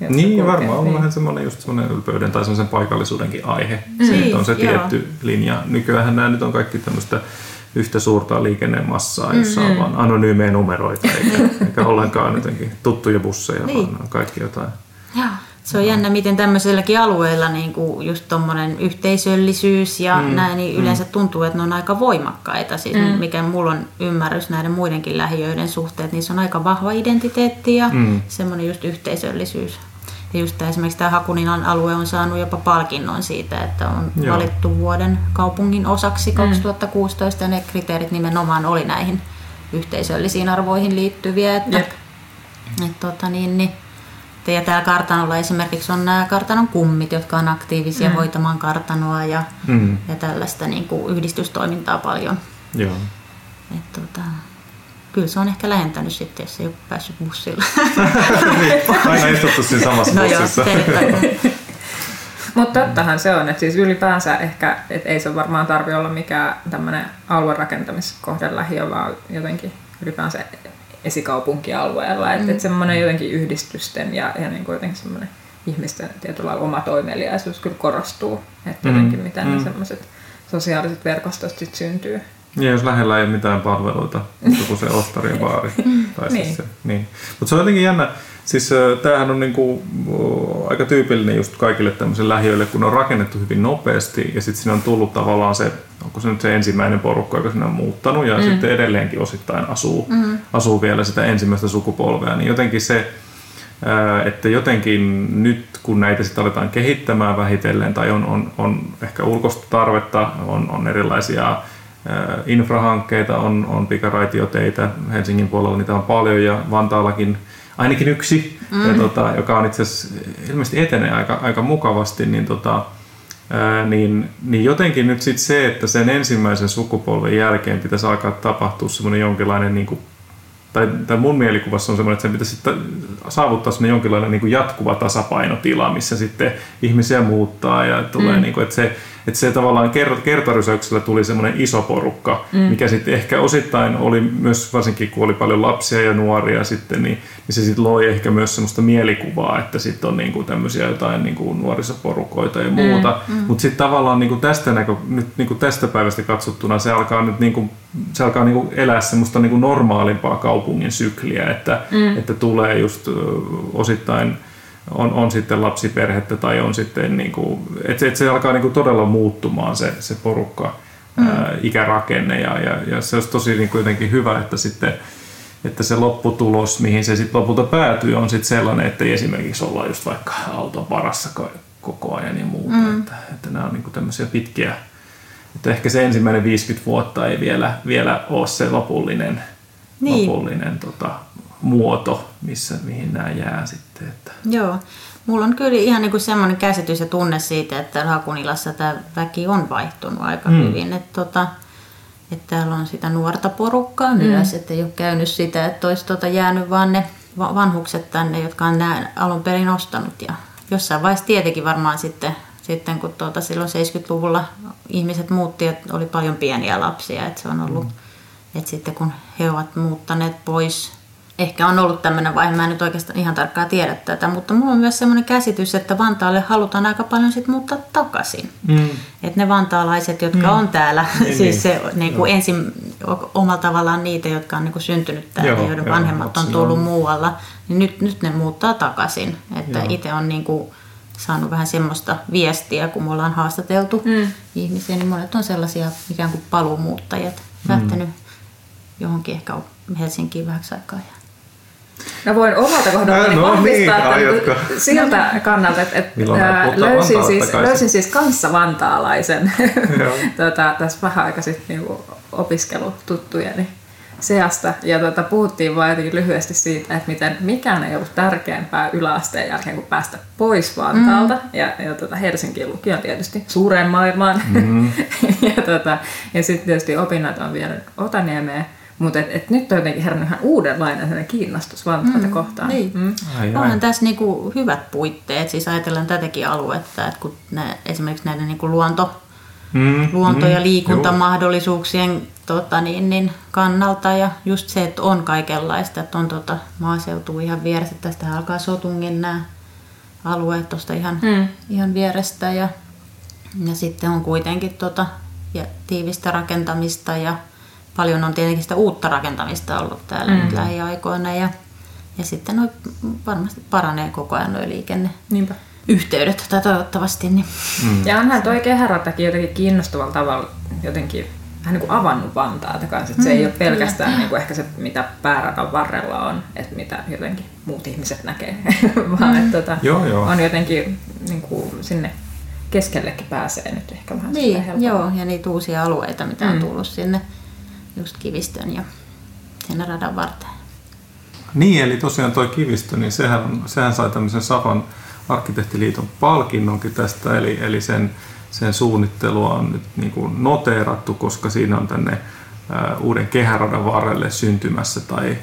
niin, ja varmaan on niin. vähän semmoinen just semmoinen ylpeyden tai semmoisen paikallisuudenkin aihe. Mm. Se, että on se tietty joo. linja. Nykyään nämä nyt on kaikki tämmöistä yhtä suurta liikennemassaa, jossa mm-hmm. on vaan anonyymejä numeroita, eikä, eikä ollenkaan jotenkin tuttuja busseja, niin. vaan kaikki jotain. Joo. Se on jännä, miten tämmöiselläkin alueella niin kuin just tuommoinen yhteisöllisyys ja mm. näin, niin yleensä mm. tuntuu, että ne on aika voimakkaita. Siis mm. mikä mulla on ymmärrys näiden muidenkin lähiöiden suhteen, niissä on aika vahva identiteetti ja mm. semmoinen just yhteisöllisyys. Ja just tämä, esimerkiksi tämä Hakunilan alue on saanut jopa palkinnon siitä, että on Joo. valittu vuoden kaupungin osaksi 2016 mm. ja ne kriteerit nimenomaan oli näihin yhteisöllisiin arvoihin liittyviä. Että, Jep. et, tota, niin, niin, ja täällä kartanolla esimerkiksi on nämä kartanon kummit, jotka on aktiivisia mm. hoitamaan kartanoa ja, mm. ja tällaista niin kuin yhdistystoimintaa paljon. Joo. Et, tota, kyllä se on ehkä lähentänyt sitten, jos ei ole päässyt bussilla. niin, aina istuttu siinä samassa no bussissa. Mutta tottahan se on, että siis ylipäänsä ehkä, että ei se varmaan tarvi olla mikään tämmöinen aluerakentamiskohde lähiö, vaan jotenkin ylipäänsä esikaupunkialueella. Että mm. et semmoinen jotenkin yhdistysten ja, ja niin kuin jotenkin semmoinen ihmisten tietyllä oma toimeliaisuus kyllä korostuu. Että mm. jotenkin miten mm. ne semmoiset sosiaaliset verkostot sitten syntyy. Ja jos lähellä ei ole mitään palveluita, kuin se ostari ja baari. tai siis niin. Se, niin. Mutta se on jotenkin jännä. Siis tämähän on niinku, aika tyypillinen just kaikille tämmöisille lähiöille, kun on rakennettu hyvin nopeasti ja sitten siinä on tullut tavallaan se, onko se nyt se ensimmäinen porukka, joka sinne on muuttanut ja mm. sitten edelleenkin osittain asuu, mm. asuu vielä sitä ensimmäistä sukupolvea, niin jotenkin se, että jotenkin nyt kun näitä sitten aletaan kehittämään vähitellen tai on, on, on ehkä ulkoista tarvetta, on, on erilaisia infrahankkeita, on, on pikaraitioteitä, Helsingin puolella niitä on paljon ja Vantaallakin ainakin yksi, mm. ja tota, joka on itse asiassa ilmeisesti etenee aika, aika mukavasti, niin, tota, ää, niin, niin jotenkin nyt sitten se, että sen ensimmäisen sukupolven jälkeen pitäisi alkaa tapahtua semmoinen jonkinlainen niin kuin tai, tai mun mielikuvassa on semmoinen, että sen pitäisi saavuttaa semmoinen jonkinlainen niin kuin jatkuva tasapainotila, missä sitten ihmisiä muuttaa ja tulee, mm. niin kuin, että se, että se tavallaan kertarysäyksellä tuli semmoinen iso porukka, mm. mikä sitten ehkä osittain oli myös, varsinkin kun oli paljon lapsia ja nuoria sitten, niin, niin se sitten loi ehkä myös semmoista mielikuvaa, että sitten on niinku tämmöisiä jotain niinku nuorisoporukoita ja muuta. Mm. Mm. Mutta sitten tavallaan niinku tästä, näkö, nyt niinku tästä päivästä katsottuna se alkaa nyt niinku, se alkaa niinku elää semmoista niinku normaalimpaa kaupungin sykliä, että, mm. että tulee just osittain on, on sitten lapsiperhettä tai on sitten, niin kuin, että, että se alkaa niin kuin todella muuttumaan se, se porukka, mm. ää, ikärakenne ja, ja, ja se olisi tosi niin kuin jotenkin hyvä, että sitten että se lopputulos, mihin se sitten lopulta päätyy, on sitten sellainen, että ei esimerkiksi olla just vaikka auton parassa koko ajan ja muuta. Mm. Että, että nämä on niin tämmöisiä pitkiä, että ehkä se ensimmäinen 50 vuotta ei vielä, vielä ole se lopullinen, niin. lopullinen tota, muoto, missä, mihin nämä jää sitten. Että. Joo. Mulla on kyllä ihan niin kuin semmoinen käsitys ja tunne siitä, että Hakunilassa tämä väki on vaihtunut aika mm. hyvin. Että, tota, että täällä on sitä nuorta porukkaa mm. myös, että ei ole käynyt sitä, että olisi tota jäänyt vaan ne vanhukset tänne, jotka on nämä alun perin ostanut. Ja jossain vaiheessa tietenkin varmaan sitten, sitten kun tuota, silloin 70-luvulla ihmiset muutti, että oli paljon pieniä lapsia, että se on ollut, mm. että sitten kun he ovat muuttaneet pois ehkä on ollut tämmöinen vaihe, mä en nyt oikeastaan ihan tarkkaan tiedä tätä, mutta mulla on myös semmoinen käsitys, että Vantaalle halutaan aika paljon sit muuttaa takaisin. Mm. Että ne vantaalaiset, jotka mm. on täällä, niin, siis niin. se niin kuin ensin omalla tavallaan niitä, jotka on niin kuin syntynyt täällä, joo, joiden joo, vanhemmat on tullut on. muualla, niin nyt, nyt ne muuttaa takaisin. Että itse on niin kuin saanut vähän semmoista viestiä, kun me ollaan haastateltu mm. ihmisiä, niin monet on sellaisia ikään kuin paluumuuttajat, mm. lähtenyt johonkin ehkä Helsinkiin vähäksi aikaa. Mä voin omalta kohdaltani no, vahvistaa niin, tämän siltä kannalta, että, että löysin, siis, löysin siis kanssa vantaalaisen tota, tässä vähän aika sitten niinku opiskelututtujeni seasta. Ja tota, puhuttiin vain jotenkin lyhyesti siitä, että miten mikään ei ollut tärkeämpää yläasteen jälkeen kuin päästä pois Vantaalta. Mm. Ja, ja tota, Helsinki lukion tietysti suureen maailmaan. Mm. ja tota, ja sitten tietysti opinnot on vielä Otaniemeen. Mutta et, et nyt on jotenkin herännyt ihan uudenlainen kiinnostus Vantaata mm, kohtaan. Niin. Mm. Onhan tässä niinku hyvät puitteet, siis ajatellaan tätäkin aluetta, että kun nä, esimerkiksi näiden niinku luonto, mm, luonto- mm, ja liikuntamahdollisuuksien tota, niin, niin, kannalta ja just se, että on kaikenlaista, että on tota, maaseutu ihan vieressä, tästä alkaa Sotungin nämä alueet tuosta ihan, mm. ihan vierestä ja, ja sitten on kuitenkin tota, ja tiivistä rakentamista ja paljon on tietenkin sitä uutta rakentamista ollut täällä mm. nyt lähiaikoina ja, ja sitten noi varmasti paranee koko ajan nuo liikenne. Niinpä yhteydet tai toivottavasti. Niin. Mm. Ja onhan toi kehäratakin jotenkin kiinnostavalla tavalla jotenkin vähän niin kuin avannut Vantaata kanssa. Että se mm, ei ole pelkästään niin kuin ehkä se, mitä pääradan varrella on, että mitä jotenkin muut ihmiset näkee, vaan mm. että tota, joo, joo. on jotenkin niin kuin sinne keskellekin pääsee nyt ehkä vähän Niin, joo, ja niitä uusia alueita, mitä mm. on tullut sinne just Kivistön ja sen radan varteen. Niin, eli tosiaan tuo Kivistö, niin sehän, sehän sai tämmöisen Safan arkkitehtiliiton palkinnonkin tästä, eli, eli sen, sen suunnittelua on nyt niin kuin noteerattu, koska siinä on tänne ää, uuden kehäradan varrelle syntymässä tai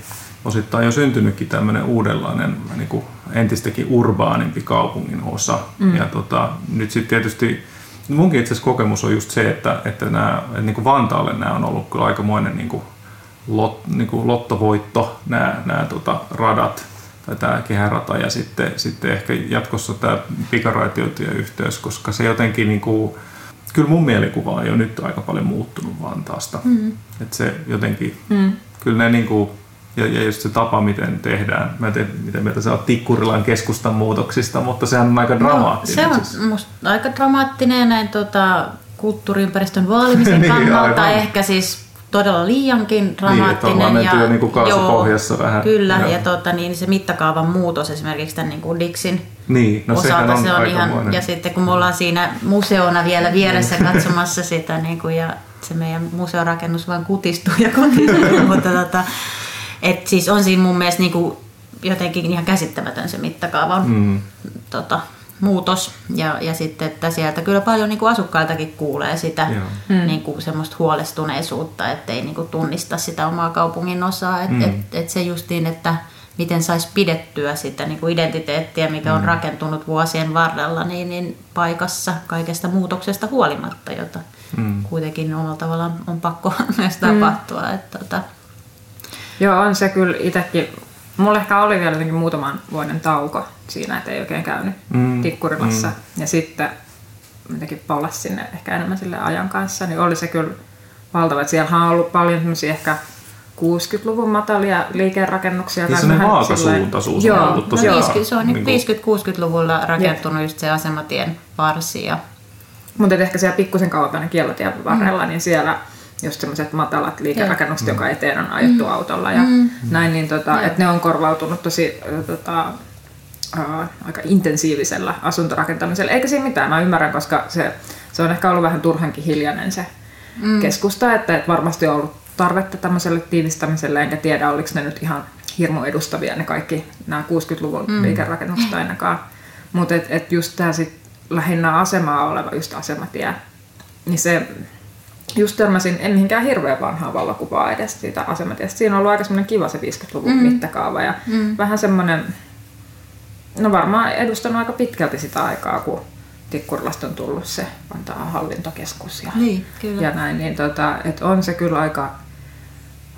osittain jo syntynytkin tämmöinen uudenlainen niin kuin entistäkin urbaanimpi kaupungin osa. Mm. Ja tota, nyt sitten tietysti munkin itse asiassa kokemus on just se, että, että, nämä, että niin kuin Vantaalle nämä on ollut kyllä aikamoinen niin kuin lot, niin kuin lottovoitto, nämä, nämä tota, radat tai tämä kehärata ja sitten, sitten ehkä jatkossa tämä pikaraitiotieyhteys, koska se jotenkin niin kuin, kyllä mun mielikuva on jo nyt aika paljon muuttunut Vantaasta. Mm. Että se jotenkin, mm. kyllä ne niin kuin, ja, ja just se tapa, miten tehdään. Mä en tiedä, miten mieltä sä oot Tikkurilan keskustan muutoksista, mutta sehän on aika dramaattinen. No, se on siis. musta aika dramaattinen näin tota, kulttuuriympäristön vaalimisen niin, kannalta. Aivan. Ehkä siis todella liiankin dramaattinen. Niin, että ja, niin kuin joo, vähän. Kyllä, ja, ja tota, niin se mittakaavan muutos esimerkiksi tämän niin kuin Dixin niin, no osalta on se on ihan, ja sitten kun me ollaan siinä museona vielä vieressä katsomassa sitä niin kuin, ja se meidän museorakennus vaan kutistuu ja kutistuu, mutta tota, et siis on siinä mun mielestä niinku jotenkin ihan käsittämätön se mittakaavan mm. tota, muutos. Ja, ja sitten, että sieltä kyllä paljon niin kuin asukkailtakin kuulee sitä mm. niin kuin semmoista huolestuneisuutta, ettei niin kuin tunnista sitä omaa kaupungin osaa. Että mm. et, et se justiin, että miten saisi pidettyä sitä niin kuin identiteettiä, mikä on mm. rakentunut vuosien varrella, niin, niin paikassa kaikesta muutoksesta huolimatta, jota mm. kuitenkin omalla tavallaan on pakko myös tapahtua. Mm. Että, tota... Joo, on se kyllä itsekin. Mulla ehkä oli vielä jotenkin muutaman vuoden tauko siinä, että ei oikein käynyt mm. Tikkurilassa. Mm. Ja sitten jotenkin palasi sinne ehkä enemmän sille ajan kanssa, niin oli se kyllä valtava. Että siellä on ollut paljon ehkä 60-luvun matalia liikerakennuksia. Niin sellainen vaakasuuntaisuus on ollut tosi no, 50, Se on niin 50-60-luvulla rakentunut just se asematien varsi. Ja... Mutta ehkä siellä pikkusen kauempana kielotien varrella, mm. niin siellä just semmoiset matalat liikerakennukset, joka eteen on ajettu mm. autolla ja mm. näin, niin tota, että ne on korvautunut tosi tota, uh, aika intensiivisellä asuntorakentamisella. Eikä siinä mitään, mä ymmärrän, koska se, se on ehkä ollut vähän turhankin hiljainen se mm. keskusta, että, että varmasti on ollut tarvetta tämmöiselle tiivistämiselle, enkä tiedä oliko ne nyt ihan hirmu edustavia ne kaikki nämä 60-luvun mm. liikerakennukset ainakaan. Mutta et, et just tämä sit lähinnä asemaa oleva just asematie, niin se just törmäsin, en mihinkään hirveän vanhaa valokuvaa edes siitä asematiestä. Siinä on ollut aika semmoinen kiva se 50-luvun mm. mittakaava ja mm. vähän semmoinen, no varmaan edustanut aika pitkälti sitä aikaa, kun Tikkurilasta on tullut se Vantaan hallintokeskus ja, niin, kyllä. ja näin, niin tota, et on se kyllä aika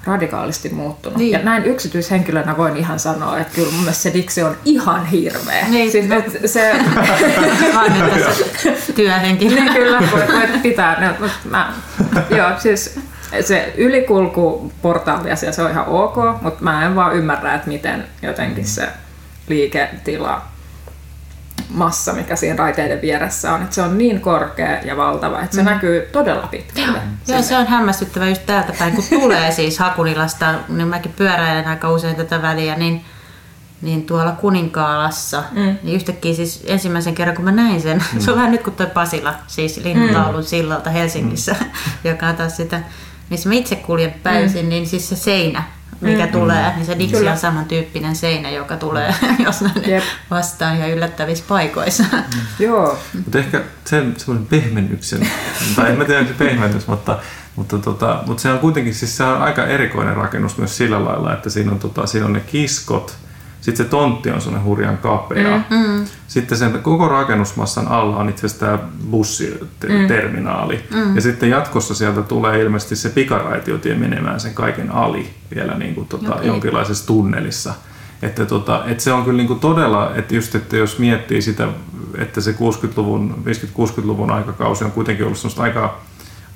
radikaalisti muuttunut. Niin. Ja näin yksityishenkilönä voin ihan sanoa, että kyllä mun mielestä se Dixi on ihan hirveä. Niin, siis, no, se... työhenkilö. niin kyllä, voit pitää ne. Mutta mä, joo, siis se ylikulkuportaali ja se on ihan ok, mutta mä en vaan ymmärrä, että miten jotenkin se liiketila massa, mikä siinä raiteiden vieressä on. Että se on niin korkea ja valtava, että se mm. näkyy todella pitkälle. Joo, se on hämmästyttävä just täältä päin, kun tulee siis Hakunilasta, niin mäkin pyöräilen aika usein tätä väliä, niin niin tuolla Kuninkaalassa, mm. niin yhtäkkiä siis ensimmäisen kerran kun mä näin sen, mm. se on vähän nyt kuin toi Pasila, siis Linnunlaulun mm. sillalta Helsingissä, mm. joka on taas sitä, missä mä itse kuljen päisin, mm. niin siis se seinä mikä mm. tulee, niin se Dixi on samantyyppinen seinä, joka tulee jos yep. vastaan ja yllättävissä paikoissa. Mm. Joo. Mutta ehkä sen semmoisen pehmennyksen, tai en mä tiedä, onko se pehmennys, mutta, mutta, tota, mutta se on kuitenkin siis se on aika erikoinen rakennus myös sillä lailla, että siinä on, tota, siinä on ne kiskot, sitten se tontti on sellainen hurjan kapea. Mm, mm. Sitten sen koko rakennusmassan alla on itse asiassa tämä bussiterminaali. Mm. Mm. Ja sitten jatkossa sieltä tulee ilmeisesti se pikaraitiotie menemään sen kaiken ali vielä niin kuin tota, okay. jonkinlaisessa tunnelissa. Että, tota, että se on kyllä niin kuin todella, että just että jos miettii sitä, että se 60-luvun, 50-60-luvun aikakausi on kuitenkin ollut sellaista aika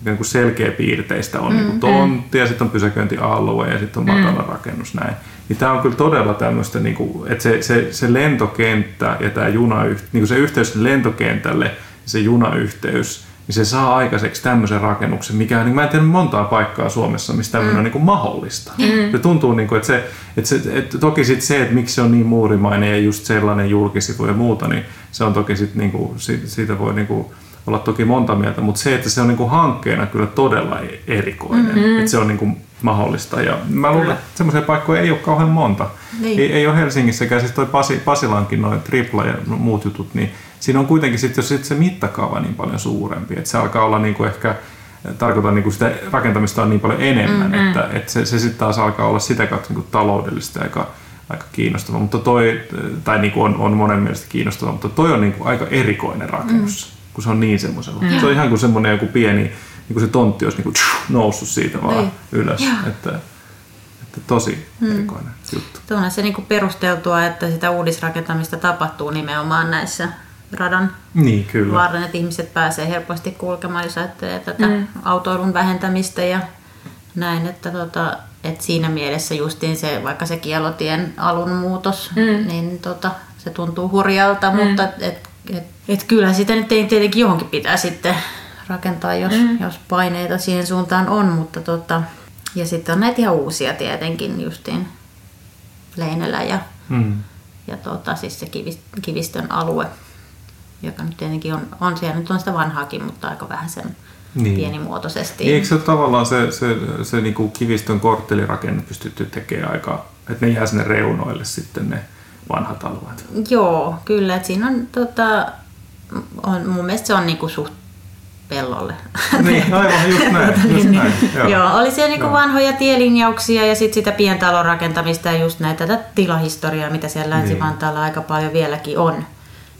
niin kuin selkeä piirteistä. On mm, niin kuin tontti ja sitten on pysäköintialue ja sitten on matala mm. rakennus näin. Niin tämä on kyllä todella tämmöistä, niin kuin, että se, se, se lentokenttä ja tämä juna, niin kuin se yhteys lentokentälle ja se junayhteys, niin se saa aikaiseksi tämmöisen rakennuksen, mikä on, niin mä en tiedä montaa paikkaa Suomessa, missä tämmöinen mm. on niin kuin mahdollista. Mm. Se tuntuu, niin kuin, että, se, että, se, että toki sit se, että miksi se on niin muurimainen ja just sellainen julkisivu ja muuta, niin se on toki sit, niin kuin, siitä voi niin kuin, olla toki monta mieltä, mutta se, että se on niin kuin hankkeena kyllä todella erikoinen, mm-hmm. että se on niin kuin mahdollista. Ja mä luulen, että semmoisia paikkoja ei ole kauhean monta. Niin. Ei, ei ole Helsingissäkään, siis toi Pasi, Pasilankin noin tripla ja muut jutut, niin siinä on kuitenkin sitten, jos sit se mittakaava niin paljon suurempi, että se alkaa olla niin kuin ehkä, tarkoitan niin kuin sitä rakentamista on niin paljon enemmän, mm-hmm. että, että se, se sitten taas alkaa olla sitä kautta niin kuin taloudellista aika, aika kiinnostava, mutta toi, tai niin kuin on, on monen mielestä kiinnostava, mutta toi on niin kuin aika erikoinen rakennus. Mm kun se on niin semmoisella. Mm. Se on ihan kuin semmoinen joku pieni, niin kuin se tontti olisi niin kuin noussut siitä vaan niin. ylös. Että, että tosi mm. erikoinen juttu. Tuo on se niin kuin perusteltua, että sitä uudisrakentamista tapahtuu nimenomaan näissä radan niin, kyllä. varren, että ihmiset pääsee helposti kulkemaan, jos ajattelee tätä mm. autoilun vähentämistä ja näin, että, tota, että siinä mielessä justiin se, vaikka se kielotien alun muutos, mm. niin tota, se tuntuu hurjalta, mm. mutta et, et, et kyllä sitä nyt tietenkin johonkin pitää sitten rakentaa, jos, mm. jos paineita siihen suuntaan on, mutta tota, ja sitten on näitä ihan uusia tietenkin justiin Leinelä ja, mm. ja tota, siis se kivistön alue, joka nyt tietenkin on, on siellä nyt on sitä vanhaakin, mutta aika vähän sen niin. pienimuotoisesti. Niin, eikö se tavallaan se, se, se, se niin kuin kivistön korttelirakenne pystytty tekemään aika että ne jää sinne reunoille sitten ne vanhat alueet. Joo, kyllä. Että siinä on, tota, on, mun mielestä se on niinku suht pellolle. Niin, aivan just näin. Just Niin, näin. Joo. Joo, oli siellä niinku Joo. vanhoja tielinjauksia ja sitten sitä pientalon rakentamista ja just näitä tätä tilahistoriaa, mitä siellä Niin. Länsi-Vantaalla aika paljon vieläkin on.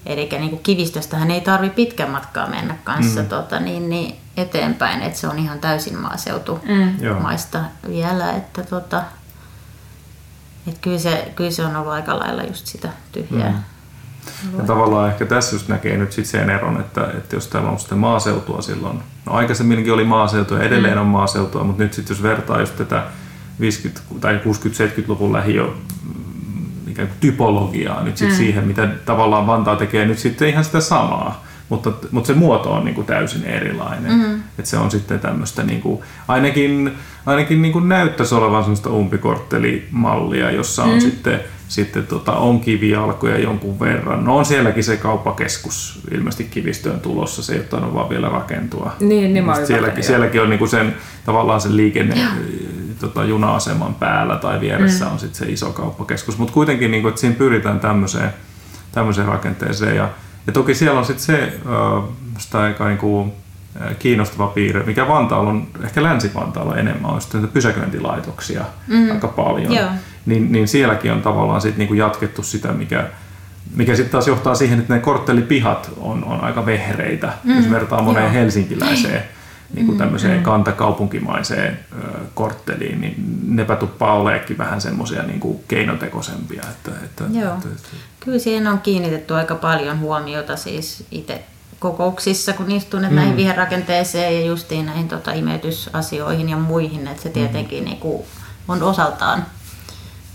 Eli niinku kivistöstähän ei tarvi pitkän matkaa mennä kanssa mm. tota, niin, niin eteenpäin, että se on ihan täysin maaseutumaista Joo. vielä. Että, tota, et kyllä, se, kyllä se on ollut aika lailla just sitä tyhjää. Mm. Ja tavallaan ehkä tässä just näkee nyt sit sen eron, että, että jos täällä on sitten maaseutua silloin, no aikaisemminkin oli maaseutua ja edelleen on maaseutua, mutta nyt sitten jos vertaa just tätä 50- tai 60-70-luvun lähiö mm, ikään kuin typologiaa nyt sit siihen, mitä tavallaan Vantaa tekee nyt sitten ihan sitä samaa, mutta, mutta se muoto on niin kuin täysin erilainen. Mm. Että se on sitten tämmöistä, niin kuin, ainakin, ainakin niin kuin näyttäisi olevan semmoista umpikorttelimallia, jossa on mm. sitten, sitten tota, on kivijalkoja jonkun verran. No on sielläkin se kauppakeskus ilmeisesti kivistöön tulossa, se ei ole vaan vielä rakentua. Niin, niin mä sielläkin, sielläkin on niin kuin sen, tavallaan sen liikenne tota, juna-aseman päällä tai vieressä mm. on sitten se iso kauppakeskus. Mutta kuitenkin, niin kuin, että siinä pyritään tämmöiseen, tämmöiseen rakenteeseen. Ja, ja toki siellä on sitten se sitä aika niin kuin, kiinnostava piirre, mikä Vantaalla on, ehkä Länsi-Vantaalla enemmän, on sitten pysäköintilaitoksia mm. aika paljon. Joo. Niin, niin sielläkin on tavallaan sit niinku jatkettu sitä, mikä, mikä sitten taas johtaa siihen, että ne korttelipihat on, on aika vehreitä, mm. jos vertaa moneen Joo. helsinkiläiseen niin kuin tämmöiseen mm. kantakaupunkimaiseen ö, kortteliin, niin nepä tuppaa oleekin vähän semmoisia niin keinotekoisempia. Että, että, Joo. että, että, Kyllä siihen on kiinnitetty aika paljon huomiota siis itse kokouksissa, kun istun mm. näihin viherrakenteeseen ja justiin näihin tota, imeytysasioihin ja muihin, että se tietenkin mm. niinku, on osaltaan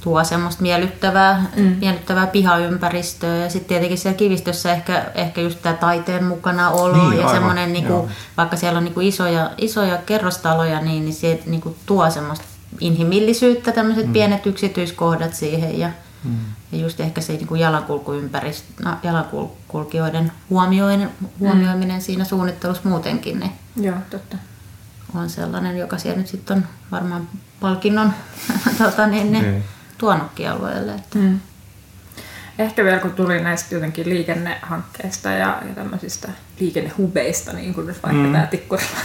tuo semmoista miellyttävää, mm. miellyttävää pihaympäristöä ja sitten tietenkin siellä kivistössä ehkä, ehkä just tämä taiteen mukana olo Niin, ja semmoinen, niinku, vaikka siellä on niinku isoja, isoja kerrostaloja, niin, niin se niinku tuo semmoista inhimillisyyttä, tämmöiset mm. pienet yksityiskohdat siihen ja, mm. Ja just ehkä se niinku jalankulkuympäristö, no, jalankulkijoiden huomioiminen, huomioiminen mm. siinä suunnittelussa muutenkin, niin Joo, totta. on sellainen, joka siellä nyt sitten on varmaan palkinnon tota, niin, niin, Niin. tuonutkin alueelle. Että. Mm. Ehkä vielä kun tuli näistä jotenkin liikennehankkeista ja, ja tämmöisistä liikennehubeista, niin kuin nyt vaikka Mm. mm. tämä Tikkurilan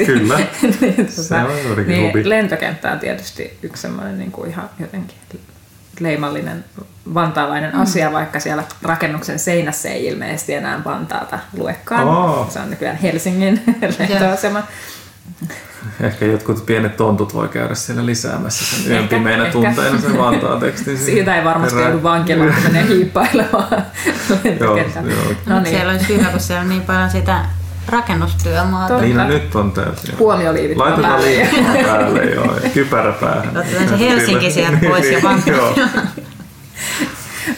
Kyllä. niin, tota, Se on niin hubi. lentokenttä on tietysti yksi semmoinen niin kuin ihan jotenkin leimallinen vantaalainen mm. asia, vaikka siellä rakennuksen seinässä ei ilmeisesti enää Vantaata luekaan. Oo. Se on nykyään Helsingin lentoasema. ehkä jotkut pienet tontut voi käydä siellä lisäämässä sen yön pimeinä tunteina sen vantaa tekstin. Siitä ei varmasti perään. joudu vankilaan, kun menee hiippailemaan joo. No No niin. Siellä olisi hyvä, kun siellä on niin paljon sitä Niin no, nyt on täysin. Huomioliivit vaan Laitetaan liivit vaan päälle, joo. Kypärä päähän. Otetaan se Helsinki sieltä pois ja Vantaa. Joo.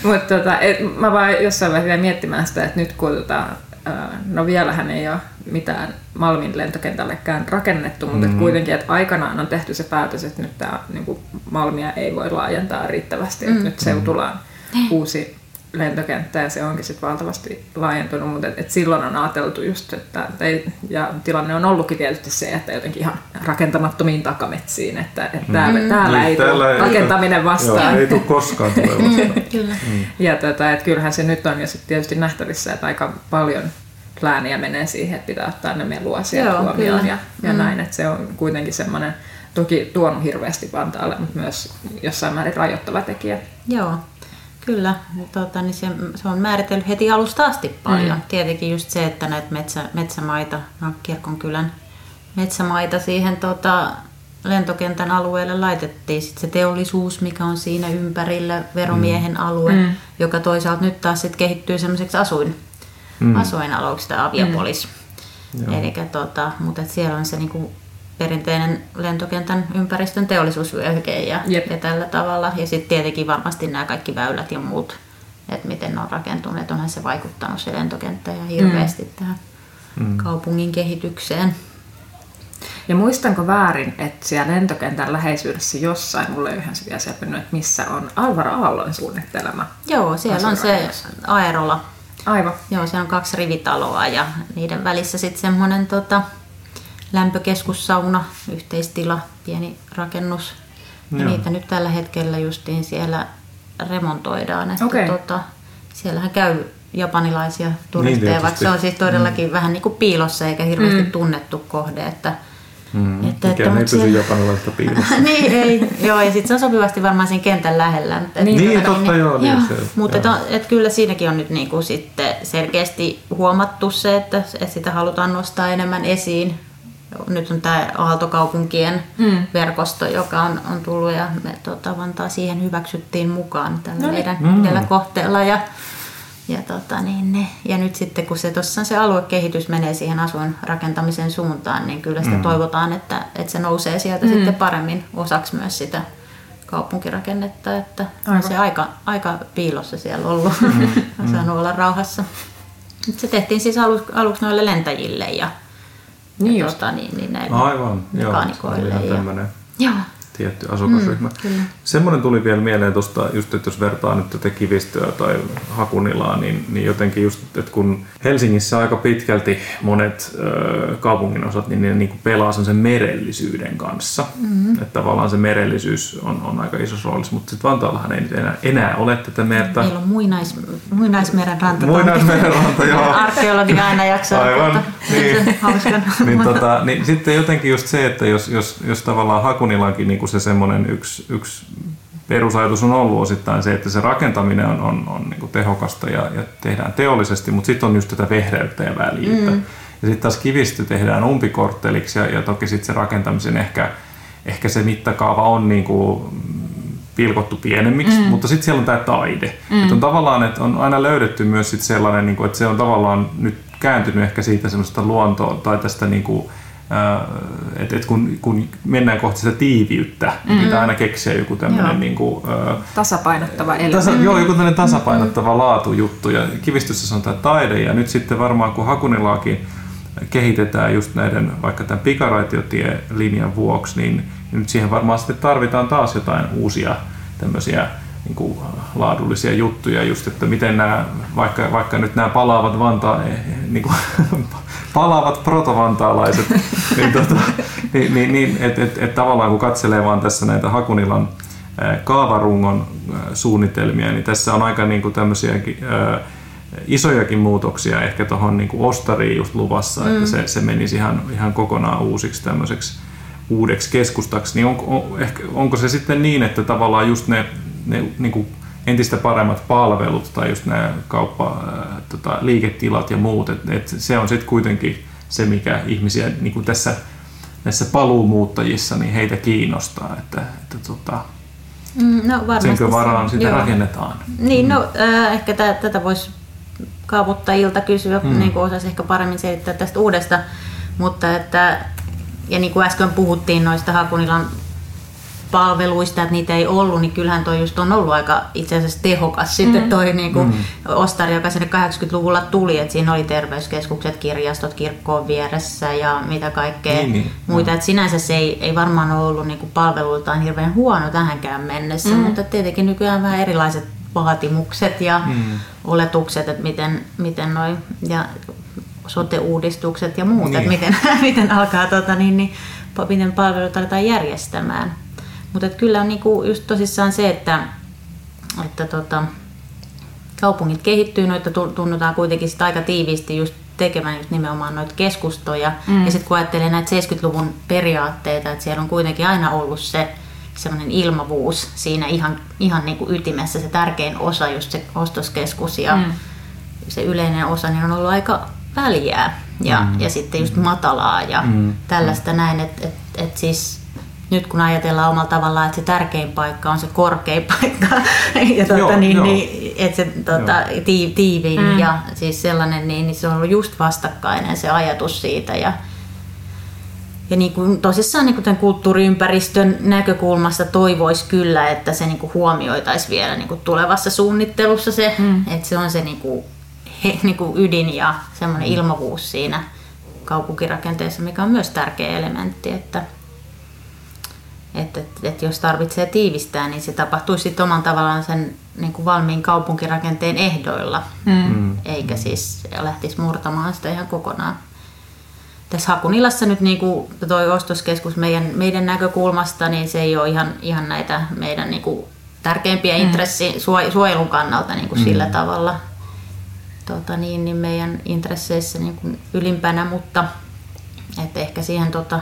Mutta tota, et, mä vaan jossain vaiheessa vielä miettimään sitä, että nyt kun tota, ää, no vielähän ei ole mitään Malmin lentokentällekään rakennettu, mutta mm. kuitenkin, että aikanaan on tehty se päätös, että nyt tämä niin Malmia ei voi laajentaa riittävästi, että nyt Seutulaan uusi lentokenttä ja se onkin sitten valtavasti laajentunut, mutta et, et silloin on ajateltu just, että että ei, ja tilanne on ollutkin tietysti se, että jotenkin ihan rakentamattomiin takametsiin, että, että täällä, täällä Niin, ei täällä tule rakentaminen vastaan. Joo, ei tule koskaan tule vastaan. Kyllä. Ja tota, että kyllähän se nyt on jo sit tietysti nähtävissä, että aika paljon lääniä menee siihen, että pitää ottaa ne meluasiat Joo, huomioon kyllä. ja, ja mm. näin, että se on kuitenkin semmoinen toki tuonut hirveästi Vantaalle, mutta myös jossain määrin rajoittava tekijä. Joo, kyllä. Tota, niin se, se on määritellyt heti alusta asti paljon. Mm. Tietenkin just se, että näitä metsä, metsämaita, no, kirkonkylän metsämaita siihen tota, lentokentän alueelle laitettiin sit se teollisuus, mikä on siinä ympärillä, veromiehen alue, mm. joka toisaalta nyt taas sit kehittyy semmoiseksi asuin, mm. asuinalueeksi tai aviopolis. Mm. Eli tota, mutta siellä on se niinku perinteinen lentokentän ympäristön teollisuusvyöhyke ja, Jep. ja tällä tavalla. Ja sitten tietenkin varmasti nämä kaikki väylät ja muut, että miten ne on rakentuneet. Onhan se vaikuttanut se lentokenttä ja hirveästi mm. tähän mm. kaupungin kehitykseen. Ja muistanko väärin, että siellä lentokentän läheisyydessä jossain, mulle ei ihan se vielä selvinnyt, että missä on Alvar Aallon suunnittelema. Joo, siellä on se. Aerola. Aivan. Joo, siellä on kaksi rivitaloa ja niiden välissä sitten semmoinen tota, lämpökeskussauna, yhteistila, pieni rakennus. Ja niitä nyt tällä hetkellä justiin siellä remontoidaan. Että Okei. tota, siellähän käy japanilaisia turisteja, tietysti. vaikka se on siis todellakin mm. vähän niin kuin piilossa eikä hirveästi mm. tunnettu kohde. Että, Mm. Että- Mikään että, ei pysy siellä- japanilaista piilossa. niin, ei. Joo, ja sitten se on sopivasti varmaan siinä kentän lähellä. Että, Niin, totta joo, niin se- Mutta joo. et, et kyllä siinäkin on nyt niinku sitten selkeästi huomattu se, että, että sitä halutaan nostaa enemmän esiin. Nyt on tämä Aaltokaupunkien mm. verkosto, joka on, on tullut ja me tota, Vantaa siihen hyväksyttiin mukaan tällä no meidän mm. yhdellä kohteella. Ja, ja, tota, niin, ne, ja nyt sitten kun se tuossa se aluekehitys menee siihen asuinrakentamisen suuntaan, niin kyllä sitä mm. toivotaan, että, että se nousee sieltä mm. sitten paremmin osaksi myös sitä kaupunkirakennetta, että on se aika, aika piilossa siellä ollut, mm. on saanut olla rauhassa. Nyt se tehtiin siis aluksi, aluksi noille lentäjille ja, Niin ja just. tota, niin, niin näille Aivan, joo. Se oli ihan ja, tämmöinen joo. Tietty asukasryhmä. Mm, kyllä. Semmoinen tuli vielä mieleen tuosta, just että jos vertaa nyt tätä kivistöä tai hakunilaa, niin, niin jotenkin just, että kun Helsingissä aika pitkälti monet ö, kaupungin osat, niin ne niinku pelaa sen merellisyyden kanssa. Mm-hmm. Että tavallaan se merellisyys on, on aika isossa roolissa, mutta sitten Vantaallahan ei nyt enää, enää ole tätä merta. Meillä on muinais, muinaismeren ranta. Muinaismeren ranta, joo. Arkeologi aina jaksaa. Aivan, niin. niin, tota, niin sitten jotenkin just se, että jos, jos, jos tavallaan Hakunilankin niin se semmoinen yksi, yksi perusajatus on ollut osittain se, että se rakentaminen on, on, on niin tehokasta ja, ja tehdään teollisesti, mutta sitten on just tätä vehreyttä ja väljyyttä. Mm. Ja sitten taas kivisty tehdään umpikortteliksi ja, ja toki sitten se rakentamisen ehkä, ehkä se mittakaava on niin kuin pilkottu pienemmiksi, mm. mutta sitten siellä on tämä taide. Mm. Että on tavallaan, että on aina löydetty myös sit sellainen, niin kuin, että se on tavallaan nyt kääntynyt ehkä siitä semmoista luontoa tai tästä niin kuin, että et kun, kun mennään kohti sitä tiiviyttä, niin pitää aina keksiä joku tämmöinen niin kuin, Tasapainottava elementti. Tasa, joo, joku tämmöinen tasapainottava laatujuttu. Ja on tämä taide. Ja nyt sitten varmaan kun Hakunilaakin kehitetään just näiden vaikka tämän pikaraitiotie-linjan vuoksi, niin, niin nyt siihen varmaan sitten tarvitaan taas jotain uusia tämmöisiä niin kuin laadullisia juttuja. Just, että miten nämä, vaikka, vaikka nyt nämä palaavat Vantaa, niin kuin, palaavat protovantaalaiset, niin, tota, niin, niin, niin että et, et tavallaan kun katselee vaan tässä näitä Hakunilan kaavarungon suunnitelmia, niin tässä on aika niin kuin tämmöisiäkin ää, isojakin muutoksia ehkä tuohon niin ostariin just luvassa, mm. että se, se menisi ihan, ihan kokonaan uusiksi tämmöiseksi uudeksi keskustaksi, niin onko, on, ehkä, onko se sitten niin, että tavallaan just ne, ne niin kuin entistä paremmat palvelut tai just nämä kauppa, tota, liiketilat ja muut, että et se on sitten kuitenkin se, mikä ihmisiä niin kuin tässä näissä paluumuuttajissa, niin heitä kiinnostaa, että, että tota, Mm, no varmasti. senkö se- varaan sitä joo. rakennetaan. Niin, no äh, ehkä tä, tätä voisi kaavoittajilta kysyä, mm. niin kuin osasi ehkä paremmin selittää tästä uudesta, mutta että, ja niin kuin äsken puhuttiin noista Hakunilan palveluista, että niitä ei ollut, niin kyllähän toi just on ollut aika itse asiassa tehokas sitten toi niin kuin ostari, joka sinne 80-luvulla tuli, että siinä oli terveyskeskukset, kirjastot kirkkoon vieressä ja mitä kaikkea Niin, niin. muita. Että sinänsä se ei, ei varmaan ole ollut niin kuin palveluiltaan hirveän huono tähänkään mennessä, mm. mutta tietenkin nykyään vähän erilaiset vaatimukset ja mm. oletukset, että miten, miten noi, ja sote-uudistukset ja muut, Niin. että miten, miten alkaa tota, niin, niin, miten palvelut aletaan järjestämään. Mutta kyllä on niinku just tosissaan se, että, että tota, kaupungit kehittyy, noita tu- tunnutaan kuitenkin sit aika tiiviisti just tekemään just nimenomaan noita keskustoja. Mm. Ja sitten kun ajattelee näitä 70-luvun periaatteita, että siellä on kuitenkin aina ollut se semmoinen ilmavuus siinä ihan, ihan niin kuin ytimessä, se tärkein osa, just se ostoskeskus ja mm. se yleinen osa, niin on ollut aika väljää ja, mm. ja sitten just matalaa ja mm. tällaista näin, että et, et siis nyt kun ajatellaan omalla tavallaan, että se tärkein paikka on se korkein paikka ja tuota, Joo, niin, joo. niin, että se tuota, tii, tiiviin mm. ja siis sellainen, niin, niin se on ollut just vastakkainen se ajatus siitä ja, ja niin kuin, tosissaan niin kuin tämän kulttuuriympäristön näkökulmasta toivoisi kyllä, että se niin kuin huomioitaisiin vielä niin kuin tulevassa suunnittelussa se, mm. että se on se niin kuin, he, niin kuin ydin ja semmoinen mm. ilmavuus siinä kaupunkirakenteessa, mikä on myös tärkeä elementti, että, että, että, että jos tarvitsee tiivistää, niin se tapahtuisi sitten oman tavallaan sen niin kuin valmiin kaupunkirakenteen ehdoilla, mm. eikä siis lähtisi murtamaan sitä ihan kokonaan. tässä Hakunilassa nyt niin kuin toi ostoskeskus meidän, meidän näkökulmasta, niin se ei ole ihan, ihan näitä meidän niin kuin tärkeimpiä mm. intressi suojelun kannalta niin kuin mm. sillä tavalla tota niin, niin meidän intresseissä niin kuin ylimpänä, mutta että ehkä siihen tota,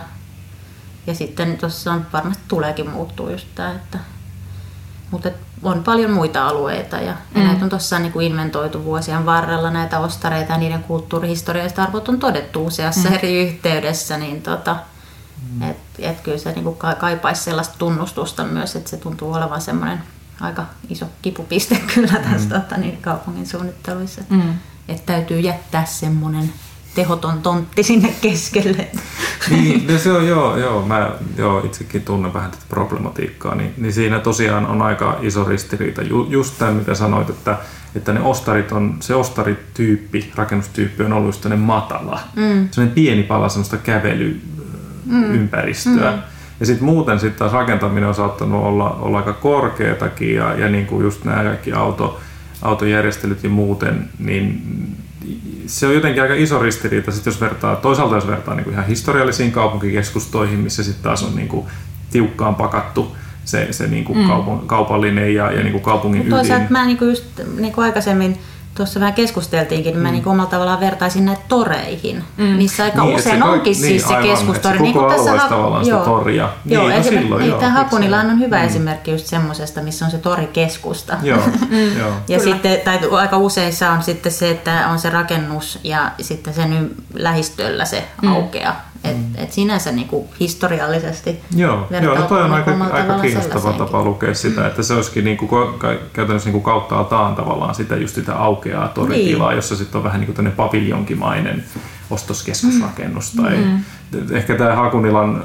ja sitten tuossa on varmasti tuleekin muuttuu just tämä, että mutta on paljon muita alueita ja, mm. ja näitä on tuossa niin kuin inventoitu vuosien varrella näitä ostareita ja niiden kulttuurihistorialliset arvot on todettu useassa mm. eri yhteydessä, niin tota, mm. et, et kyllä se niin kuin kaipaisi sellaista tunnustusta myös, että se tuntuu olevan semmoinen aika iso kipupiste kyllä tässä mm. tota, niin kaupungin suunnitteluissa. Mm. Että täytyy jättää semmoinen tehoton tontti sinne keskelle. Niin, no se on joo, joo, mä joo, itsekin tunnen vähän tätä problematiikkaa, niin, niin siinä tosiaan on aika iso ristiriita. Ju, just tämä, mitä sanoit, että, että ne ostarit on, se ostarityyppi, rakennustyyppi on ollut just matala. Mm. Sellainen pieni pala semmoista kävelyympäristöä. Mm. Mm. Ja sitten muuten sitten taas rakentaminen on saattanut olla, olla aika korkeatakin ja, ja niin kuin just nämä kaikki auto, autojärjestelyt ja muuten, niin se on jotenkin aika iso ristiriita, sit jos vertaa, toisaalta jos vertaa niin kuin ihan historiallisiin kaupunkikeskustoihin, missä sitten taas on niin kuin tiukkaan pakattu se, se niin kuin mm. kaupallinen ja, ja niin kuin kaupungin ydin. Toisaalta mä niin kuin just niin kuin aikaisemmin tuossa vähän keskusteltiinkin, niin mä mm. niin omalla tavallaan vertaisin näitä toreihin, mm. missä aika niin, usein se onkin niin, siis se aivan, keskustori. Se niin kuin tässä ha- tavallaan joo, sitä toria. Joo, niin, no silloin, niin, joo, tämä Hakunilaan on hyvä mm. esimerkki just semmoisesta, missä on se torikeskusta. Joo, joo. ja Kyllä. sitten, tai aika useissa on sitten se, että on se rakennus ja sitten sen lähistöllä se mm. aukeaa. Et, mm. et sinänsä niinku historiallisesti Joo, joo no toi on aika, aika kiinnostava tapa lukea sitä, että se olisikin niinku, käytännössä niinku kauttaaltaan tavallaan sitä just sitä aukeaa toritilaa, niin. jossa sitten on vähän niinku tämmöinen paviljonkimainen ostoskeskusrakennus. Mm. Tai mm. Ehkä tämä Hakunilan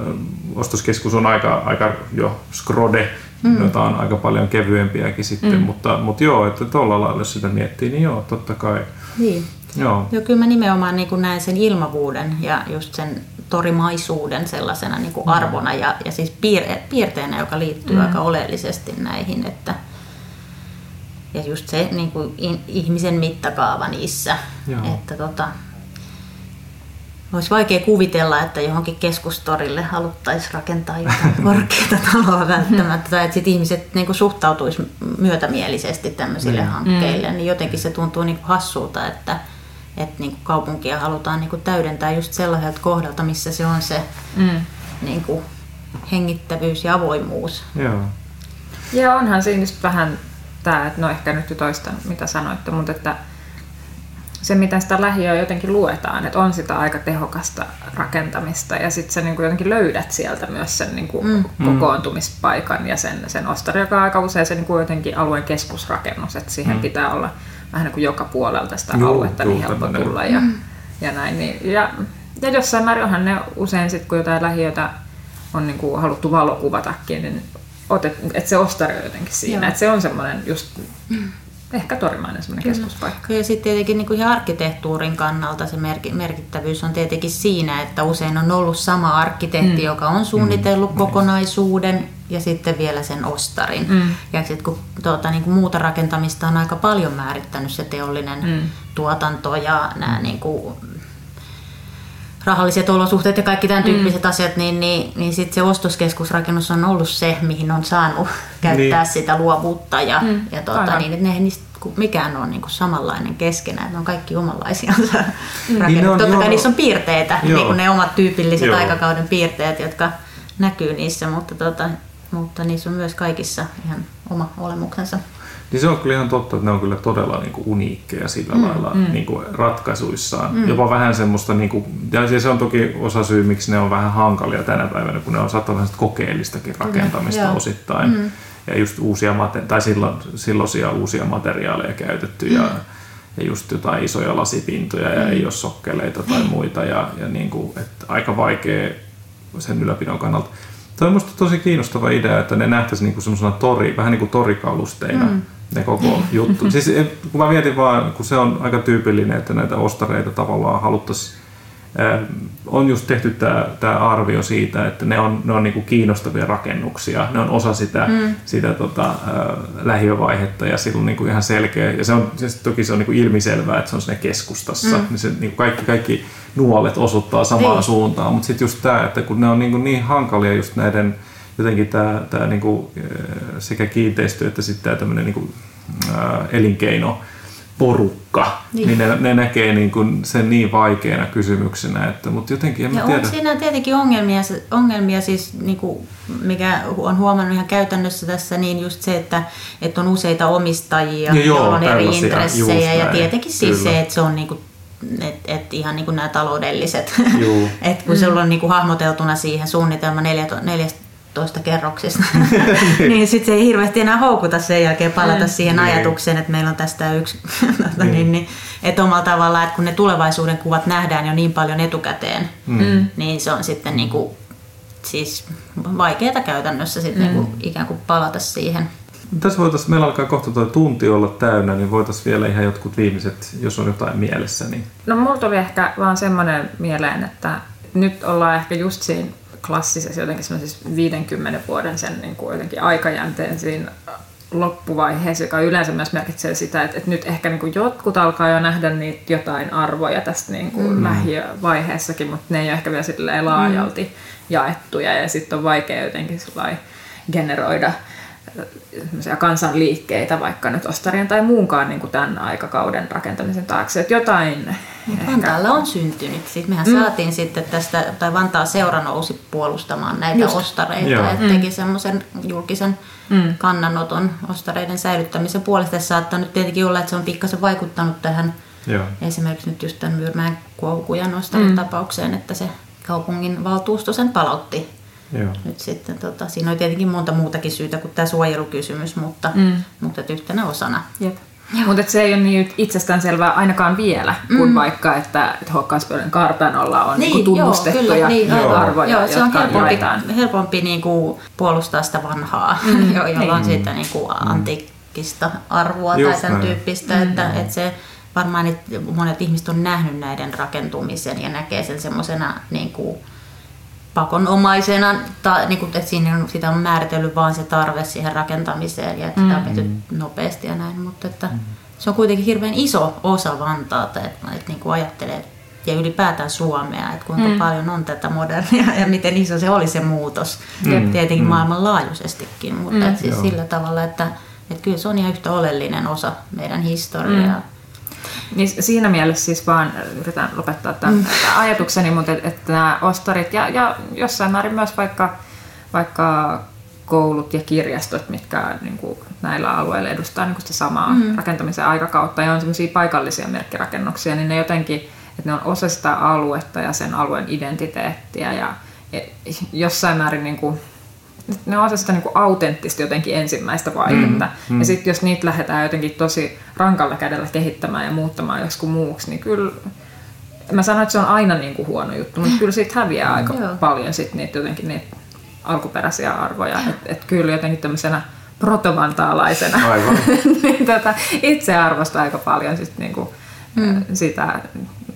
ostoskeskus on aika, aika jo skrode, mm. jota on aika paljon kevyempiäkin sitten, mm. mutta, mutta joo, että tuolla lailla jos sitä miettii, niin joo, totta kai. Niin. Joo. Joo, kyllä mä nimenomaan niin näen sen ilmavuuden ja just sen torimaisuuden sellaisena niin kuin mm. arvona ja, ja siis piir, piirteenä, joka liittyy mm. aika oleellisesti näihin. Että, ja just se niin kuin in, ihmisen mittakaava niissä. Joo. Että tota, olisi vaikea kuvitella, että johonkin keskustorille haluttaisiin rakentaa jotain korkeata taloa välttämättä, tai että sit ihmiset niin kuin suhtautuisi myötämielisesti tämmöisille mm. hankkeille, niin jotenkin se tuntuu niin kuin hassulta, että, että niin kuin kaupunkia halutaan niin kuin täydentää just sellaiselta kohdalta, missä se on se mm. niin kuin hengittävyys ja avoimuus. Joo. Ja onhan siinä just vähän tämä, että no ehkä nyt jo toista mitä sanoitte, mutta että se, miten sitä lähiöä jotenkin luetaan, että on sitä aika tehokasta rakentamista ja sitten sä niin kuin jotenkin löydät sieltä myös sen niin kuin mm. kokoontumispaikan ja sen, sen ostari, joka on aika usein se niin kuin jotenkin alueen keskusrakennus, että siihen mm. pitää olla vähän niin kuin joka puolelta sitä Joo, aluetta niin helppo tulla ja, mm. ja näin. Niin, ja, ja jossain määrin onhan ne usein sitten, kun jotain lähiötä on niin kuin haluttu valokuvatakin, niin otet, että se ostari on jotenkin siinä. Että se on semmoinen just ehkä torimainen semmoinen keskuspaikka. Ja sitten tietenkin niin kuin ihan arkkitehtuurin kannalta se merkittävyys on tietenkin siinä, että usein on ollut sama arkkitehti, mm. joka on suunnitellut mm. kokonaisuuden ja sitten vielä sen ostarin. Mm. Ja sitten kun tuota, niin kuin muuta rakentamista on aika paljon määrittänyt se teollinen mm. tuotanto ja nämä niin kuin, rahalliset olosuhteet ja kaikki tämän mm. tyyppiset mm. asiat, niin, niin, niin sitten se ostoskeskusrakennus on ollut se, mihin on saanut käyttää niin. sitä luovuutta ja, mm. ja tuota, niin, että ne, niistä mikään on niin kuin samanlainen keskenään, ne on kaikki omanlaisiansa mm. Niin Totta kai niissä on piirteitä, niin kuin ne omat tyypilliset joo. aikakauden piirteet, jotka näkyy niissä, mutta, tuota, mutta niissä on myös kaikissa ihan oma olemuksensa. Niin se on kyllä ihan totta, että ne on kyllä todella niin kuin uniikkeja sillä mm, lailla mm. Niin kuin ratkaisuissaan. Mm. Jopa vähän semmoista, niin kuin, ja se on toki osa syy, miksi ne on vähän hankalia tänä päivänä, kun ne on saattaa vähän kokeellistakin rakentamista Kyllä, osittain. Mm. Ja just uusia, mate- tai silloin, silloisia uusia materiaaleja käytetty mm. ja, ja just jotain isoja lasipintoja ja mm. ei ole sokkeleita tai muita. Ja, ja niin kuin, että aika vaikea sen ylläpidon kannalta. Tämä on minusta tosi kiinnostava idea, että ne nähtäisiin niin semmoisena tori, vähän niin kuin torikalusteina. Mm ne koko juttu. siis kun mä mietin vaan, kun se on aika tyypillinen, että näitä ostareita tavallaan haluttaisiin on just tehty tämä, tämä arvio siitä, että ne on, ne on niin kuin kiinnostavia rakennuksia. Ne on osa sitä, mm. sitä tota, äh, lähiövaihetta ja sillä on niin kuin ihan selkeä. Ja se on, se, toki se on niin kuin ilmiselvää, että se on siinä keskustassa. Mm. Niin se, niin kuin kaikki, kaikki nuolet osoittaa samaan Ei. Niin. suuntaan. Mutta sitten just tämä, että kun ne on niin, kuin niin hankalia just näiden jotenkin tämä, tämä niin kuin, sekä kiinteistö että sitten tämä tämmöinen niin kuin, ää, elinkeino porukka, niin, niin ne, ne näkee niin kuin sen niin vaikeana kysymyksenä, että, mutta jotenkin en ja tiedä. On siinä tietenkin ongelmia, ongelmia siis, niin kuin, mikä on huomannut ihan käytännössä tässä, niin just se, että, että on useita omistajia, ja joilla on eri intressejä. Ja tietenkin siis se, että se on niin kuin, et, et ihan niin kuin nämä taloudelliset, että kun mm. se on niin kuin hahmoteltuna siihen suunnitelma 14, 12 kerroksista, niin sitten se ei hirveästi enää houkuta sen jälkeen palata mm. siihen niin. ajatukseen, että meillä on tästä yksi, niin. niin, niin, että omalla tavallaan, että kun ne tulevaisuuden kuvat nähdään jo niin paljon etukäteen, mm. niin se on sitten niin kuin, siis vaikeaa käytännössä sitten mm. niin kuin, ikään kuin palata siihen. Tässä voitaisiin, meillä alkaa kohta tuo tunti olla täynnä, niin voitaisiin vielä ihan jotkut viimeiset, jos on jotain mielessä. Niin... No mulla tuli ehkä vaan semmoinen mieleen, että nyt ollaan ehkä just siinä klassisessa jotenkin 50 vuoden sen niin kuin jotenkin aikajänteen siinä loppuvaiheessa, joka yleensä myös merkitsee sitä, että, että nyt ehkä niin kuin jotkut alkaa jo nähdä niitä jotain arvoja tästä niin kuin mm. lähivaiheessakin, mutta ne ei ole ehkä vielä laajalti mm. jaettuja ja sitten on vaikea jotenkin generoida kansanliikkeitä vaikka nyt Ostarien tai muunkaan niin kuin tämän aikakauden rakentamisen taakse. Että jotain ehkä... Vantaalla on syntynyt. Sitten mehän mm. saatiin sitten tästä, tai Vantaa seura nousi puolustamaan näitä Just. ostareita Joo. ja teki mm. semmoisen julkisen mm. kannanoton ostareiden säilyttämisen puolesta. Se saattaa nyt tietenkin olla, että se on pikkasen vaikuttanut tähän Joo. esimerkiksi nyt just tämän Myyrmäen kuohukujan ostarin mm. tapaukseen, että se kaupungin valtuusto sen palautti Joo. Nyt sitten, tota, siinä on tietenkin monta muutakin syytä kuin tämä suojelukysymys, mutta, mm. mutta yhtenä osana. Jep. Mutta se ei ole niin itsestäänselvää ainakaan vielä, kun mm. vaikka, että, että Hokkanspölen kartanolla on niin, niinku tunnustettuja joo, niin, joo, arvoja, joo, se on helpompi, helpompi niinku puolustaa sitä vanhaa, mm. jolla niin. on siitä niinku mm. antiikkista arvoa Just tai sen tyyppistä, mm. että, että se varmaan että monet ihmiset on nähnyt näiden rakentumisen ja näkee sen semmoisena niin kuin, pakonomaisena, ta, niin kuin, että siinä on, sitä on määritellyt vain se tarve siihen rakentamiseen ja että mm. sitä on mm. nopeasti ja näin, mutta että mm. se on kuitenkin hirveän iso osa Vantaata, että, että niin kuin ajattelee ja ylipäätään Suomea, että kuinka mm. paljon on tätä modernia ja miten iso se oli se muutos, mm. tietenkin mm. maailmanlaajuisestikin, mutta mm. että siis sillä tavalla, että, että kyllä se on ihan yhtä oleellinen osa meidän historiaa. Mm. Niin siinä mielessä siis vaan yritän lopettaa tämän, mm. ajatukseni, mutta että, että nämä ostarit ja, ja jossain määrin myös vaikka, vaikka koulut ja kirjastot, mitkä niin kuin näillä alueilla edustaa niin kuin sitä samaa mm. rakentamisen aikakautta ja on semmoisia paikallisia merkkirakennuksia, niin ne jotenkin, että ne on osa sitä aluetta ja sen alueen identiteettiä ja jossain määrin niin kuin ne on sitä niin kuin autenttista jotenkin ensimmäistä vaihetta. Mm, mm. Ja sitten jos niitä lähdetään jotenkin tosi rankalla kädellä kehittämään ja muuttamaan joskus muuksi, niin kyllä mä sanon, että se on aina niin kuin huono juttu, mutta kyllä siitä häviää aika Joo. paljon sit niitä jotenkin niitä alkuperäisiä arvoja. Että et kyllä jotenkin tämmöisenä protomantaalaisena niin tota, itse arvostaa aika paljon sit niinku, mm. sitä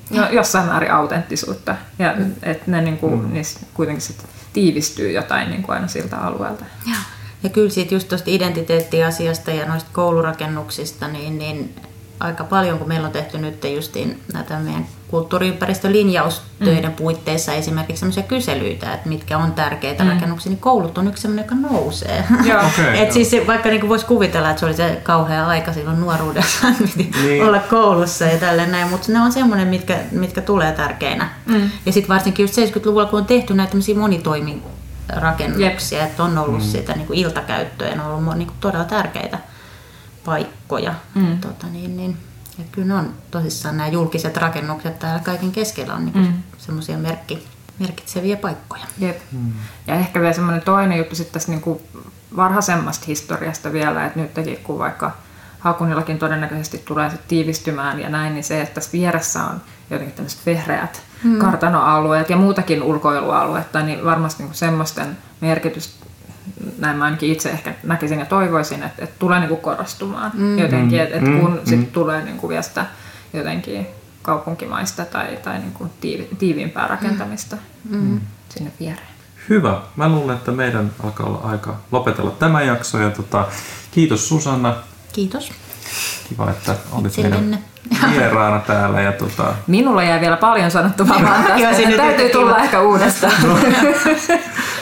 no, jossain määrin autenttisuutta. Ja mm. että ne niinku, mm. niissä kuitenkin sit tiivistyy jotain niin kuin aina siltä alueelta. Ja, ja kyllä siitä just tuosta identiteettiasiasta ja noista koulurakennuksista, niin, niin aika paljon, kun meillä on tehty nyt justiin näitä meidän kulttuuriympäristölinjaustöiden mm. puitteissa esimerkiksi sellaisia kyselyitä, että mitkä on tärkeitä mm. rakennuksia, niin koulut on yksi sellainen, joka nousee. Joo. Okay, Et siis vaikka niin voisi kuvitella, että se oli se kauhea aika silloin nuoruudessa, piti niin. olla koulussa ja tälleen näin, mutta ne on semmoinen, mitkä, mitkä tulee tärkeinä. Mm. Ja sitten varsinkin just 70-luvulla, kun on tehty näitä monitoimin rakennuksia, Jep. että on ollut mm. sitä niin kuin iltakäyttöä ja ne on ollut niin kuin todella tärkeitä paikkoja. Mm. Tota, niin, niin, ja kyllä on tosissaan nämä julkiset rakennukset täällä kaiken keskellä on niin mm. semmoisia merkki, merkitseviä paikkoja. Jep. Mm. Ja ehkä vielä semmoinen toinen juttu sitten tässä niin kuin varhaisemmasta historiasta vielä, että nytkin kun vaikka Hakunillakin todennäköisesti tulee se tiivistymään ja näin, niin se, että tässä vieressä on jotenkin tämmöiset vehreät mm. kartanoalueet ja muutakin ulkoilualuetta, niin varmasti niin semmoisten merkitys näin mä ainakin itse ehkä näkisin ja toivoisin, että, että tulee niin kuin korostumaan mm. jotenkin, että, että kun mm. sitten mm. tulee niin kuin vielä sitä jotenkin kaupunkimaista tai, tai niin kuin tiivi, tiiviimpää rakentamista mm. sinne viereen. Hyvä. Mä luulen, että meidän alkaa olla aika lopetella tämä jakso. Ja tota, kiitos Susanna. Kiitos. Kiva, että olit meidän vieraana täällä. Ja tota, Minulla jäi vielä paljon sanottavaa vaan tästä. Täytyy tulla ehkä uudestaan.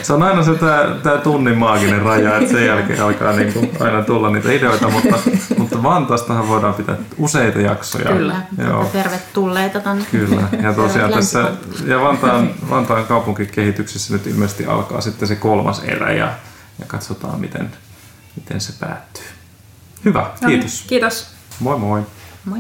se on aina se tää, tää tunnin maaginen raja, että sen jälkeen alkaa niinku aina tulla niitä ideoita, mutta, mutta Vantaastahan voidaan pitää useita jaksoja. Kyllä. Joo. Tervetulleita tänne. Kyllä, ja tosiaan tässä, ja Vantaan, Vantaan kaupunkikehityksessä nyt ilmeisesti alkaa sitten se kolmas erä ja, ja katsotaan miten, miten se päättyy. Hyvä, kiitos. Kiitos. Moi moi. Moi.